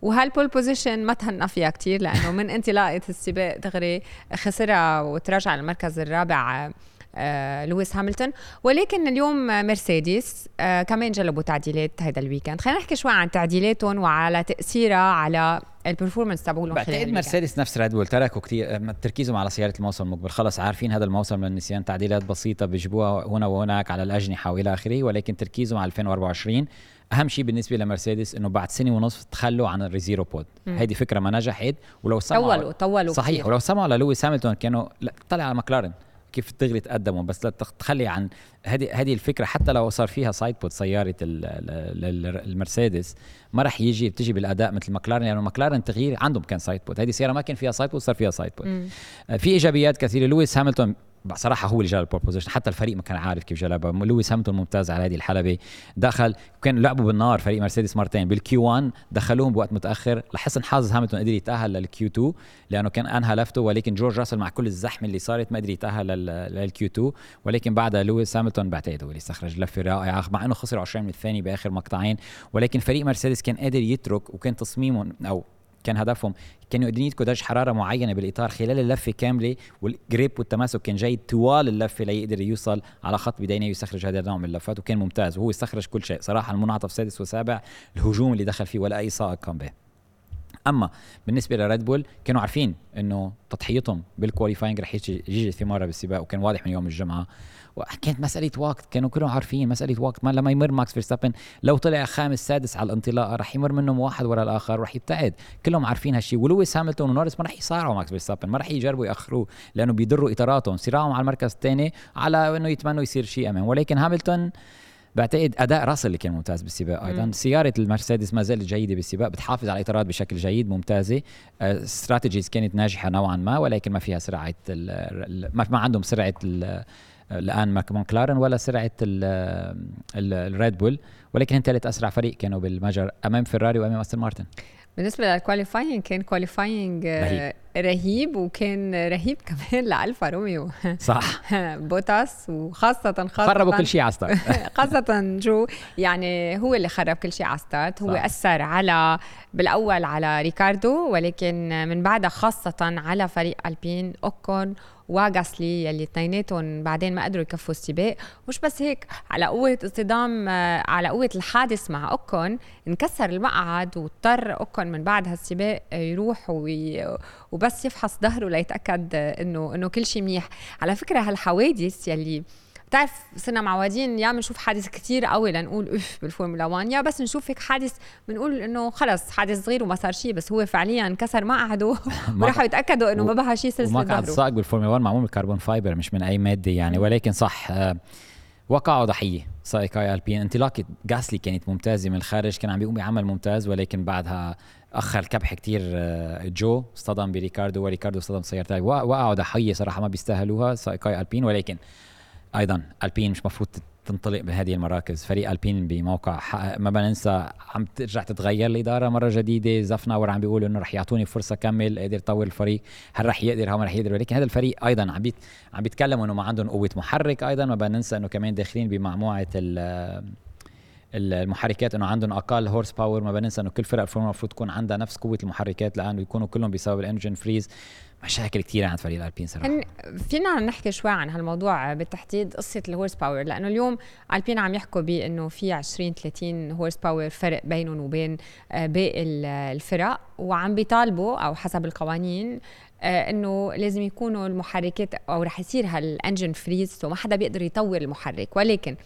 A: وهال pole position ما تهنى فيها كثير لأنه من انطلاقه السباق دغري خسرها وتراجع للمركز الرابع آه لويس هاملتون. ولكن اليوم مرسيدس آه كمان جلبوا تعديلات هذا ال weekend. خلينا نحكي شوي عن تعديلاتهم وعلى تأثيرها على ال performance تبعولهم
B: بعتقد مرسيدس نفس ريد بول تركوا كثير تركيزهم على سيارة الموسم المقبل. خلص عارفين هذا الموسم للنسيان تعديلات بسيطة بيجيبوها هنا وهناك على الأجنحة وإلى آخره ولكن تركيزهم على 2024 أهم شيء بالنسبة لمرسيدس إنه بعد سنة ونصف تخلوا عن ال zero pod هيدي فكرة ما نجحت. ولو
A: سمعوا طولوا طولوا
B: صحيح كتير. ولو سمعوا للويس هاملتون كانوا لا طلع على ماكلارن. كيف دغري تقدموا بس لا تخلي عن هذه هذه الفكرة. حتى لو صار فيها sidepod سيارة المرسيدس ما راح يجي بتجي بالأداء مثل ماكلارن. لأنه يعني ماكلارن تغيير عندهم كان sidepod هذه السيارة ما كان فيها sidepod صار فيها sidepod في إيجابيات كثيرة. لويس هاملتون بصراحة هو اللي جاب ال pole position حتى الفريق ما كان عارف كيف جلبها لويس هاملتون ممتاز على هذه الحلبة. دخل كان لعبوا بالنار فريق مرسيدس مرتين. بال Q 1 دخلوهم بوقت متأخر. لحسن حظ هاملتون قدر يتأهل لل Q 2 لأنه كان أنهى لفته. ولكن جورج راسل مع كل الزحمة اللي صارت ما قدر يتأهل لل Q 2 ولكن بعدها لويس هاملتون بعتقد هو اللي استخرج لفة رائعة. مع إنه خسر 20 من الثاني بآخر مقطعين. ولكن فريق مرسيدس كان قادر يترك وكان تصميمهم أو كان هدفهم كانوا قادرين درجة حرارة معينة بالإطار خلال اللفة كاملة وال grip والتماسك كان جيد طوال اللفة ليقدر يوصل على خط بداية ويستخرج هذا النوع من اللفات وكان ممتاز وهو استخرج كل شيء. صراحة المنعطف سادس وسابع الهجوم اللي دخل فيه ولا أي سائق قام به. أما بالنسبة لريد بول كانوا عارفين إنه تضحيتهم بال qualifying رح يجي ثماره بالسباق وكان واضح من يوم الجمعة وكانت مسألة وقت كانوا كلهم عارفين مسألة وقت. ما لما يمر ماكس فيرستابن لو طلع خامس سادس على الانطلاقة رح يمر منهم واحد ورا الآخر ورح يبتعد. كلهم عارفين هالشيء ولويس هاملتون ونورس ما رح يصارعوا ماكس فيرستابن ما رح يجربوا يأخروه لأنه بيضروا إطاراتهم. صراعهم على المركز الثاني على إنه يتمنوا يصير شيء أمام. ولكن هاملتون بعتقد أداء راسل اللي كان ممتاز بالسباق. أيضا مم. سيارة المرسيدس ما زالت جيدة بالسباق بتحافظ على الإطارات بشكل جيد ممتازة. strategies آه، كانت ناجحة نوعا ما ولكن ما فيها سرعة ما عندهم سرعة الآن ماكلارن ولا سرعة الريد بول ولكن هم ثالث أسرع فريق كانوا بالمجر أمام فيراري وأمام أستون مارتن.
A: بالنسبة لل qualifying كان qualifying رهيب. وكان رهيب كمان لألفا روميو
B: صح
A: بوتاس وخاصة خاصة
B: خربوا كل شيء على start
A: خاصة جو يعني هو اللي خرب كل شيء على start هو صح. أثر على بالأول على ريكاردو ولكن من بعدها خاصة على فريق ألبين اوكون وغاسلي يلي اثنيناتهم بعدين ما قدروا يكفوا السباق مش بس هيك على قوة اصطدام على قوة الحادث مع اوكون انكسر المقعد واضطر اوكون من بعد هالسباق يروح وي... وبس يفحص ظهره ليتأكد إنه إنه كل شيء منيح. على فكرة هالحوادث يلي بتعرف صرنا معودين يا بنشوف حادث كتير قوي لنقول اف بالفورمولا 1 يا بس نشوف هيك حادث بنقول إنه خلص حادث صغير وما صار شيء بس هو فعليا انكسر مقعده وراحوا يتأكدوا إنه ما بها شيء سلسلة
B: ومقعد السائق بالفورمولا 1 معمول من carbon fiber مش من أي مادة يعني ولكن صح آه، وقعوا ضحية. سائقاي البين انطلاقه جاسلي كانت ممتازة من الخارج كان عم بيقوم بعمل ممتاز ولكن بعدها أخر كبح كتير آه، جو اصطدم بريكاردو وريكاردو اصطدم سيارته وقعوا ضحية صراحة ما بيستاهلوها سائقاي البين ولكن أيضا البين مش مفروض تنطلق بهذه المراكز. فريق ألبين بموقع ما بننسى عم ترجع تتغير الإدارة مرة جديدة. زفناور عم بيقول إنه رح يعطوني فرصة كمل قادر طور الفريق. هل رح يقدر؟ ما رح يقدر. ولكن هذا الفريق أيضا عم بيت عم بيتكلموا إنه ما عندهم قوة محرك أيضا. ما بننسى إنه كمان داخلين بمجموعة المحركات إنه عندهم أقل horsepower ما بننسى إنه كل فرق الفورمولا المفروض تكون عندها نفس قوة المحركات. لأنه يكونوا كلهم بسبب ال engine freeze مشاكل كثيره عند فريق الألبين صراحة.
A: فينا نحكي شوي عن هالموضوع بالتحديد قصة ال horsepower لأنه اليوم ألبين عم يحكوا بأنه في 20 30 horsepower فرق بينهم وبين آه، باقي الفرق وعم بيطالبوا أو حسب القوانين آه، إنه لازم يكونوا المحركات أو رح يصير هال engine freeze وما حدا بيقدر يطور المحرك ولكن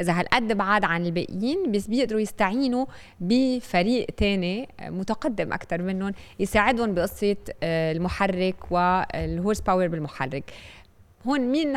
A: إذا هالقد بعاد عن الباقيين بس بيقدروا يستعينوا بفريق تاني متقدم أكثر منهم يساعدهم بقصة آه، المحرك وال horsepower بالمحرك. هون مين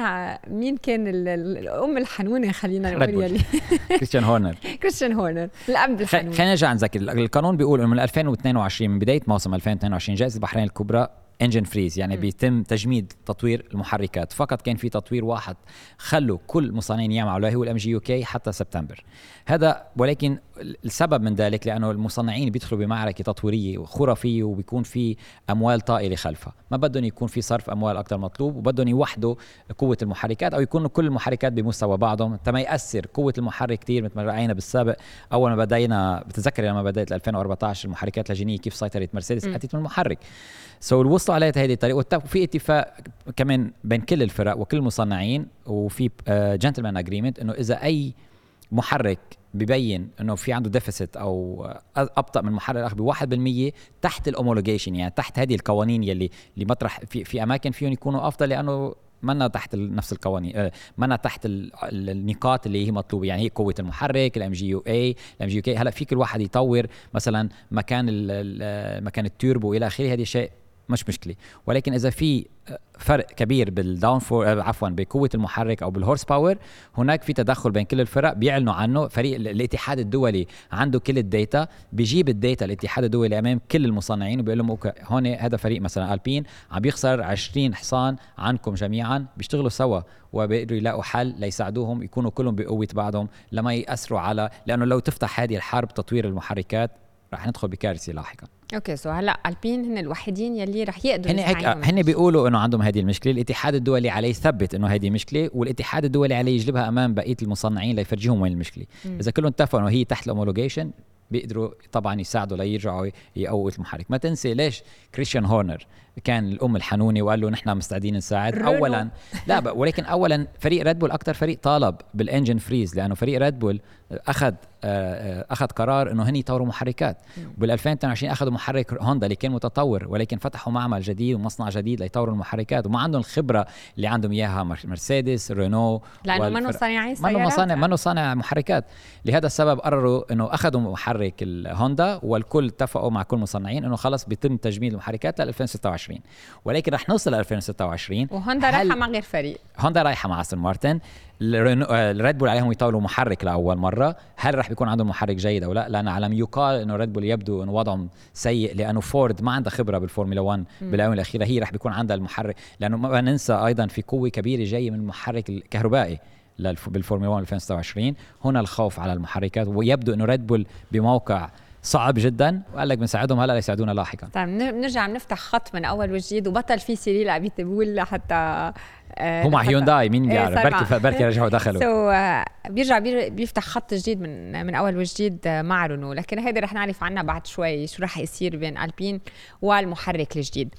A: مين كان الأم الحنونة خلينا نقول يلي؟
B: كريستيان هورنر.
A: كريستيان هورنر الأب الحنون
B: خلينا نرجع نذكر القانون بيقول إنه من 2022 من بداية موسم 2022 جائزة البحرين الكبرى engine freeze يعني م. بيتم تجميد تطوير المحركات. فقط كان في تطوير واحد خلوا كل مصنعين يعملوا هو ال MGU-K حتى سبتمبر. هذا ولكن السبب من ذلك لأنه المصنعين بيدخلوا بمعركة تطويرية خرافية وبيكون في أموال طائلة خلفها. ما بدهم يكون في صرف أموال أكثر مطلوب وبدهم يوحدوا قوة المحركات أو يكونوا كل المحركات بمستوى بعضهم. تما يأثر قوة المحرك كثير مثل ما رأينا بالسابق. أول ما بدينا بتذكر لما بدأت 2014 المحركات الهجينيه كيف سيطرت مرسيدس؟ أتت من المحرك. so وصلوا عليها هذه الطريقة. وفي اتفاق كمان بين كل الفرق وكل المصنعين وفي gentleman agreement إنه إذا أي محرك ببين إنه في عنده deficit أو أبطأ من المحرك الآخر ب 1% تحت ال homologation يعني تحت هذه القوانين يلي اللي مطرح في في أماكن فيهم يكونوا أفضل لأنه منا تحت نفس القوانين آه، منا تحت النقاط اللي هي مطلوبة. يعني هي قوة المحرك الام جي يو اي الام جي يو كي هلأ في كل واحد يطور مثلا مكان مكان التوربو إلى آخره. هذه شيء مش مشكلة. ولكن إذا في فرق كبير بال downforce آه، عفوا بقوة المحرك أو بال horsepower هناك في تدخل بين كل الفرق بيعلنوا عنه. فريق الاتحاد الدولي عنده كل ال data بيجيب الداتا الاتحاد الدولي أمام كل المصنعين وبيقول لهم okay هون هذا فريق مثلا البين عم بيخسر 20 حصان عنكم جميعا بيشتغلوا سوا. وبيقدروا يلاقوا حل ليساعدوهم يكونوا كلهم بقوة بعضهم لما يأثروا على لأنه لو تفتح هذه الحرب تطوير المحركات رح ندخل بكارثة لاحقا.
A: okay so هلأ ألبين هن الوحيدين يلي رح يقدروا
B: هن هيك هن بيقولوا إنه عندهم هذه المشكلة. الاتحاد الدولي عليه يثبت إنه هذه مشكلة والاتحاد الدولي عليه يجلبها أمام بقية المصنعين ليفرجيهم وين المشكلة. م. إذا كلهم اتفقوا إنه هي تحت ال homologation بيقدروا طبعا يساعدوا ليرجعوا يقووا المحرك. ما تنسي ليش؟ كريستيان هورنر كان الأم الحنونه وقال له نحن مستعدين نساعد. اولا لا ولكن اولا فريق ريد بول أكثر فريق طالب بال engine freeze لأنه فريق ريد بول أخذ آه، أخذ قرار إنه هن يطوروا محركات. بال 2022 أخذوا محرك هوندا اللي كان متطور ولكن فتحوا معمل جديد ومصنع جديد ليطوروا المحركات. وما عندهم الخبره اللي عندهم إياها مرسيدس رينو
A: لأنه منو صانعين سيارات
B: منو صانع منو صانع محركات. لهذا السبب قرروا إنه أخذوا محرك الهوندا والكل اتفقوا مع كل المصنعين إنه خلص بيتم تجميد المحركات ل 2026 ولكن رح نوصل ل 2026
A: وهوندا رايحة مع غير فريق.
B: هوندا رايحة مع أستون مارتن. الريد بول عليهم يطوروا محرك لأول مرة. هل رح بيكون عندهم محرك جيد أو لا؟ لأن على يقال إنه ريد بول يبدو انه وضعهم سيء لأنه فورد ما عندها خبرة بالفورمولا 1 بالاونه الاخيره هي رح بيكون عندها المحرك. لأنه ما ننسى أيضا في قوة كبيرة جاية من المحرك الكهربائي بالفورمولا 1 2026 هنا الخوف على المحركات. ويبدو إنه ريد بول بموقع صعب جدا. وقال لك بنساعدهم هلأ ليساعدونا لاحقا.
A: طيب بنرجع بنفتح خط من أول وجديد. وبطل في سيريل ابيتبول لحتى
B: آه هو مع هيونداي مين إيه، بيعرف؟ بركي بركي رجعوا دخلوا
A: سو so, uh, بيرجع بيفتح خط جديد من من أول وجديد uh, مع رونو. لكن هيدا رح نعرف عنها بعد شوي شو رح يصير بين ألبين والمحرك الجديد.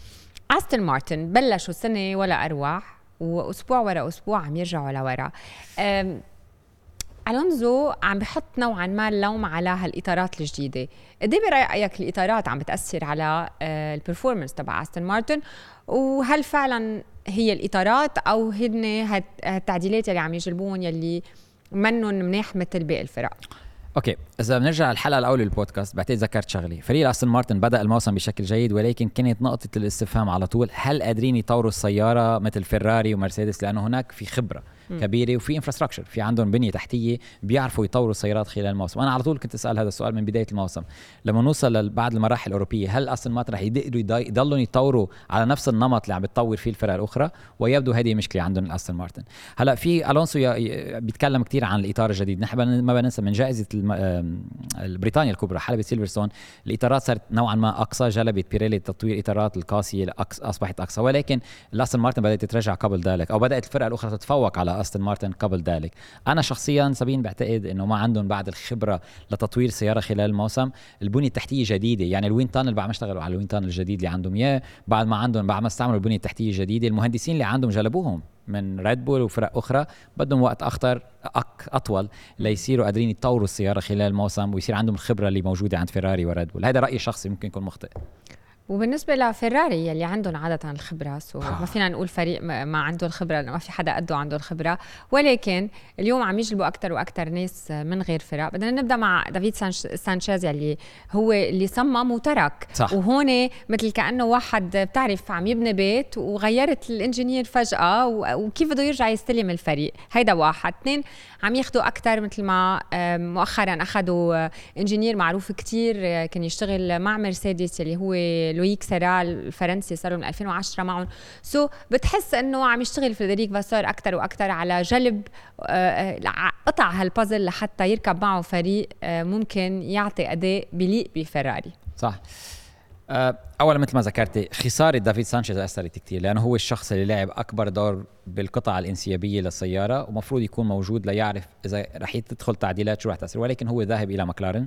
A: أستون مارتن بلشوا سنة ولا اروع وأسبوع ورا أسبوع عم يرجعوا لورا. ألونزو عم بحط نوعا ما اللوم على هالإطارات الجديدة. قد إيه برأيك الإطارات عم بتأثر على آه، ال performance تبع استون مارتن وهل فعلا هي الإطارات أو هن التعديلات اللي عم يجلبون يلي منهم منيح مثل باقي الفرق؟
B: أوكي إذا بنرجع الحلقة الأولى للبودكاست بعتقد ذكرت شغله فريق استون مارتن بدأ الموسم بشكل جيد ولكن كانت نقطة الاستفهام على طول. هل قادرين يطوروا السيارة مثل فيراري ومرسيدس لأنه هناك في خبرة. كبيرة وفي infrastructure في عندهم بنية تحتية بيعرفوا يطوروا السيارات خلال الموسم. أنا على طول كنت أسأل هذا السؤال من بداية الموسم. لما نوصل بعد المراحل الأوروبية هل أستون مارتن رح يقدروا يضلوا يطوروا على نفس النمط اللي عم بتطور فيه الفرق الأخرى؟ ويبدو هذه مشكلة عندهم الاستون مارتن. هلأ في ألونسو بيتكلم كثير عن الإطار الجديد. نحن ما بننسى من جائزة بريطانيا الكبرى حلبة سيلفرستون الإطارات صارت نوعا ما أقصى جلبت بيريلي تطوير إطارات القاسية أصبحت أقصى. ولكن الاستون مارتن بدأت تتراجع قبل ذلك أو بدأت الفرق الأخرى تتفوق على أستون مارتن قبل ذلك. أنا شخصيا سبين بعتقد إنه ما عندهم بعد الخبرة لتطوير سيارة خلال الموسم. البنية التحتية جديدة يعني ال wind tunnel بعد ما اشتغلوا على ال wind tunnel الجديد اللي عندهم إياه بعد ما عندهم بعد ما استعملوا البنية التحتية الجديدة المهندسين اللي عندهم جلبوهم من ريد بول وفرق أخرى. بدهم وقت أكثر أطول ليصيروا قادرين يطوروا السيارة خلال الموسم ويصير عندهم الخبرة اللي موجودة عند فيراري وريد بول هذا رأيي الشخصي ممكن يكون مخطئ.
A: وبالنسبة لفيراري يلي عندهم عادة الخبرة so ما فينا نقول فريق ما عنده الخبره ما في حدا قده عنده الخبره ولكن اليوم عم يجلبوا أكثر وأكثر ناس من غير فرق. بدنا نبدأ مع دافيد سانشيز يلي هو اللي صمم وترك.
B: صح.
A: وهون مثل كأنه واحد بتعرف عم يبني بيت وغيرت ال engineer فجأة وكيف بده يرجع يستلم الفريق. هيدا واحد. اثنين عم ياخذوا أكثر مثل ما مؤخرا اخذوا engineer معروف كتير كان يشتغل مع مرسيدس اللي هو لويك سيرا الفرنسي صار من 2010 معهم. so so بتحس إنه عم يشتغل فريدريك فاسار أكثر وأكثر على جلب قطع هالبازل لحتى يركب معه فريق ممكن يعطي أداء بليق بفيراري.
B: صح. آه، أولا مثل ما ذكرتي خسارة دافيد سانشيز أثرت كثير لأنه هو الشخص اللي لعب أكبر دور بالقطع الإنسيابية للسيارة ومفروض يكون موجود ليعرف إذا رح تدخل تعديلات شو رح تصير ولكن هو ذاهب إلى مكلارن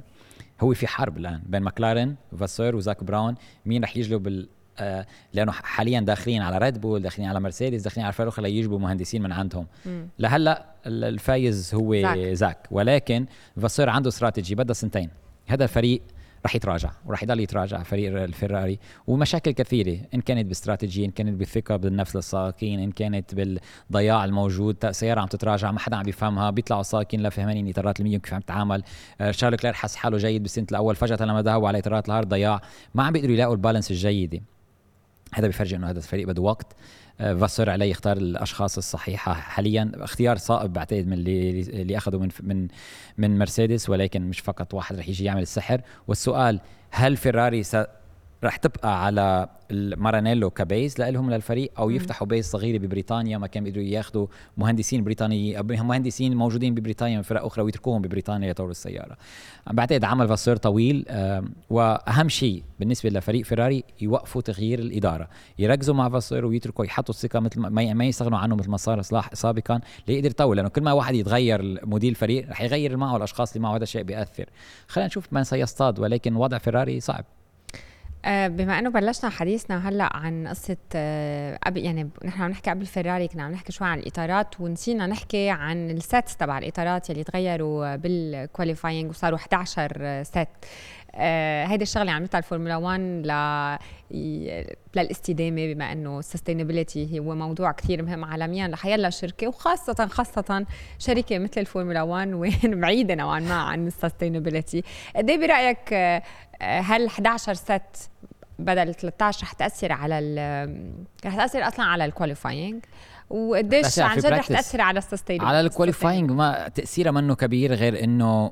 B: هو في حرب الآن بين مكلارن، فاسور وزاك براون مين رح يجلب بال آه لأنه حاليا داخلين على ريد بول داخلين على مرسيدس داخلين على فرق ليجيبوا مهندسين من عندهم م. لهلأ الفايز هو زاك, زاك. ولكن فاسور عنده استراتيجي بدها سنتين هذا الفريق رح يتراجع ورح يضل يتراجع فريق الفراري ومشاكل كثيرة إن كانت باستراتيجية إن كانت بالثقة بالنفس للسائقين إن كانت بالضياع الموجود سيارة عم تتراجع ما حدا عم بيفهمها بيطلعوا السائقين لا فهمانين إطارات ال medium كيف عم تتعامل. آه، شارل لكلير حس حاله جيد بالسنة الأول فجأة لما ذهبوا على إطارات ال hard ضياع. ما عم بيقدروا يلاقوا ال balance الجيدة. هذا بيفرجي إنه هذا الفريق بده وقت. فاسور عليه يختار الأشخاص الصحيحة. حاليا اختيار صائب بعتقد من اللي اللي أخذوا من من من مرسيدس ولكن مش فقط واحد رح يجي يعمل السحر. والسؤال هل فيراري رح تبقى على المارانيلو ك base لهم للفريق أو يفتحوا base صغيره ببريطانيا ما كان بيقدروا ياخذوا مهندسين بريطانيين مهندسين موجودين ببريطانيا من فرق أخرى ويتركوهم ببريطانيا يطوروا السيارة. بعتقد عمل فاسور طويل وأهم شيء بالنسبة لفريق فيراري يوقفوا تغيير الإدارة. يركزوا مع فاسور ويتركوا يحطوا الثقة مثل ما يستغنوا عنه مثل ما صار سابقا ليقدر يطول؟ لأنه كل ما واحد يتغير مدير الفريق رح يغير معه الأشخاص اللي معه هذا الشيء بيأثر. خلينا نشوف من سيصطاد ولكن وضع فيراري صعب.
A: بما انه بلشنا حديثنا هلا عن قصة آه، قبل يعني نحن عم نحكي قبل فيراري كنا عم نحكي شوي عن الإطارات ونسينا نحكي عن ال sets تبع الإطارات يلي تغيروا بال qualifying وصاروا 11 سيت آه هيدي الشغلة عملتها الفورمولا 1 ل للاستدامة بما إنه ال sustainability هو موضوع كثير مهم عالميا لأيا شركه وخاصه خاصة شركة مثل الفورمولا 1 وين بعيدة نوعا ما عن ال sustainability قد إيه برأيك آه، هل 11 set بدل 13 رح تأثر على رح تأثر أصلا على ال qualifying وقديش عن جد رح تأثر على ال sustainability
B: على ال qualifying ما تأثيرها منه كبير غير إنه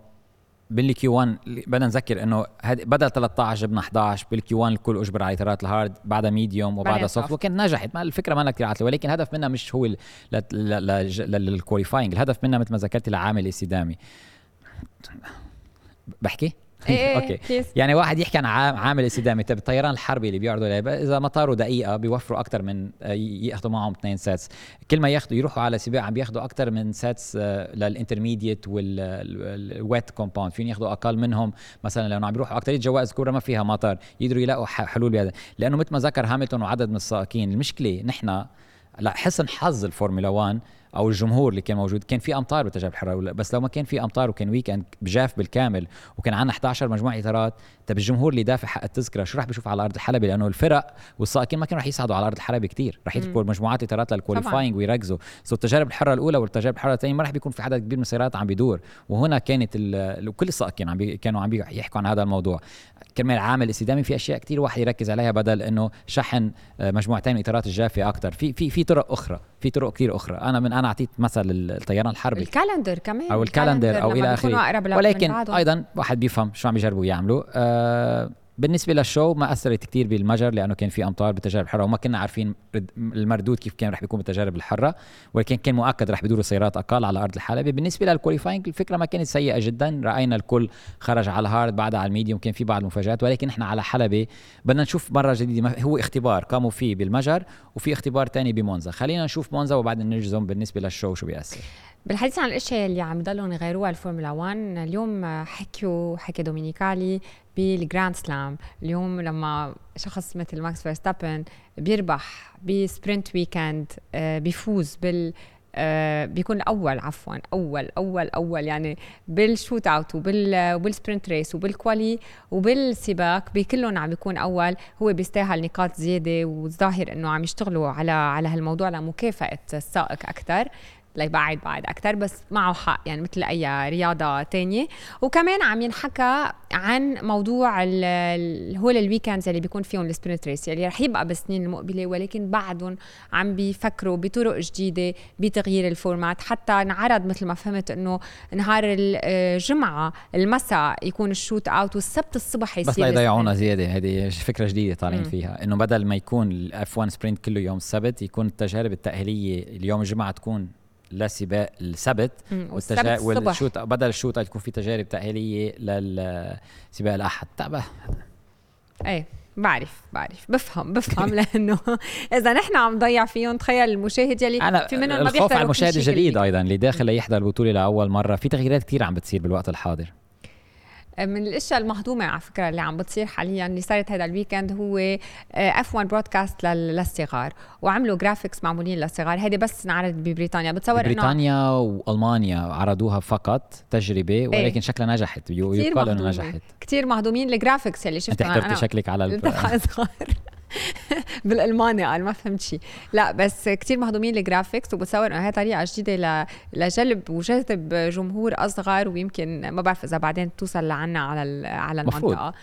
B: بال Q 1 بدنا نذكر إنه بدل 13 جبنا 11 بال Q 1 الكل أجبر على اطارات ال hard بعدها medium وبعدها soft وكانت نجحت. ما الفكرة ما كثير عاطلة ولكن الهدف منها مش هو لل qualifying الهدف منها مثل ما ذكرت لعامل استدامي. بحكي؟
A: إيه
B: أوكي.
A: أوكي
B: يعني واحد يحكي عن عام- عامل استدامة. طيب الطيران الحربي اللي بيعرضوا عليه إذا مطاره دقيقة بيوفروا أكثر من آه، يأخذوا معهم اثنين sets كل ما ياخذوا يروحوا على سباق عم بياخذوا أكثر من sets لل intermediate وال wet compound فين ياخذوا أقل منهم. مثلا لأنه عم بيروحوا أكثر جوائز كبرى ما فيها مطر. يقدروا يلاقوا حلول بهذا. لأنه مثل ما ذكر هاميلتون وعدد من السائقين المشكلة نحن لحسن حظ الفورمولا 1 أو الجمهور اللي كان موجود. كان في أمطار بالتجارب الحره ولا- بس لو ما كان في أمطار وكان weekend جاف بالكامل وكان عندنا 11 مجموعة إطارات طب الجمهور اللي دافع حق التذكرة شو راح بيشوف على أرض الحلبة؟ لأنه الفرق والسائقين ما كانوا راح يصعدوا على أرض الحلبة كتير. راح يتركوا مجموعات إطارات لل qualifying ويركزوا. so التجارب الحرة الأولى والتجارب الحرة الثانية ما راح بيكون في عدد كبير من السيارات عم بيدور. وهنا كانت كل السائقين عم بي كانوا عم يحكوا عن هذا الموضوع. كرمال عامل استدامي في أشياء كتير واحد يركز عليها بدل إنه شحن آه، مجموعتين من الاطارات الجافة أكثر في في في طرق أخرى في طرق كتير أخرى. أنا من أنا أعطيت مثل الطيران الحربي.
A: ال
B: calendar كمان. أو
A: ال
B: calendar
A: أو
B: لما
A: إلى آخره.
B: ولكن. أيضا واحد بيفهم شو عم يجربوا يعملوا. آه بالنسبة للشو ما أثرت كثير بالمجر لأنه كان في أمطار بالتجارب الحره وما كنا عارفين رد- المردود كيف كان رح بيكون بالتجارب الحرة ولكن كان مؤكد رح بيدوروا سيارات أقل على أرض الحلبة. بالنسبة لل qualifying الفكرة ما كانت سيئة جدا. رأينا الكل خرج على ال hard بعدها على ال medium كان في بعض المفاجات ولكن إحنا على حلبة بدنا نشوف مرة جديدة هو اختبار قاموا فيه بالمجر وفي اختبار تاني بمونزا. خلينا نشوف مونزا وبعدين نجزم بالنسبة للشو شو بيأثر.
A: بالحديث عن الإشياء اللي عم يضلوا يغيروها الفورمولا 1 اليوم حكيوا حكي دومينيكالي بال grand slam. اليوم لما شخص مثل ماكس فيرستابن بيربح ب sprint weekend آه، بيفوز بال آه، بيكون الأول عفوا أول أول أول يعني بال shootout وبال وبال sprint race وبال quali وبالسباق بكلهم عم بيكون أول. هو بيستاهل نقاط زيادة والظاهر إنه عم يشتغلوا على على هالموضوع لمكافاه السائق أكثر ليبعد بعد أكثر بس معه حق يعني مثل أي رياضة تانية وكمان عم ينحكى عن موضوع هول ال weekends اللي بيكون فيهم ال sprint race اللي رح يبقى بالسنين المقبله ولكن بعدهم عم بيفكروا بطرق جديدة بتغيير ال format حتى انعرض مثل ما فهمت إنه نهار الجمعه المساء يكون ال shootout والسبت الصبح يصير
B: بس لا يضيعونا. زيادة هذه فكرة جديدة طالعين. فيها إنه بدل ما يكون ال F1 sprint كله يوم السبت يكون التجارب التأهيلية اليوم الجمعة تكون لسباق السبت والتجا...
A: وال
B: shoot بدل ال shoot يكون في تجارب تأهيلية للسباق الأحد. تعبه
A: إيه بعرف بعرف. بفهم بفهم لأنه إذا نحن عم نضيع فيهم تخيل المشاهد يلي
B: أنا
A: في منهم ما
B: الخوف
A: بيحضروا
B: على
A: كل
B: المشاهد الجديد أيضا اللي داخل ليحضر البطولة لأول مرة. في تغييرات كثير عم بتصير بالوقت الحاضر.
A: من الأشياء المهضومة على فكرة اللي عم بتصير حاليا اللي صارت هذا ال weekend هو F1 broadcast للصغار وعملوا graphics معمولين للصغار. هيدي بس انعرضت ببريطانيا. بتصور إنه
B: بريطانيا وألمانيا عرضوها فقط تجربة ولكن شكلها نجحت. يقال انه. نجحت.
A: كثير مهضومين. ال graphics اللي
B: أنت
A: شفتها
B: حضرتي شكلك على ال...
A: بالالماني قال ما فهمت شيء لا بس كتير مهضومين ال graphics وبتصور إنه هي طريقة جديدة. لجلب وجذب جمهور أصغر ويمكن ما بعرف إذا بعدين توصل لعنا على. على
B: مفروض.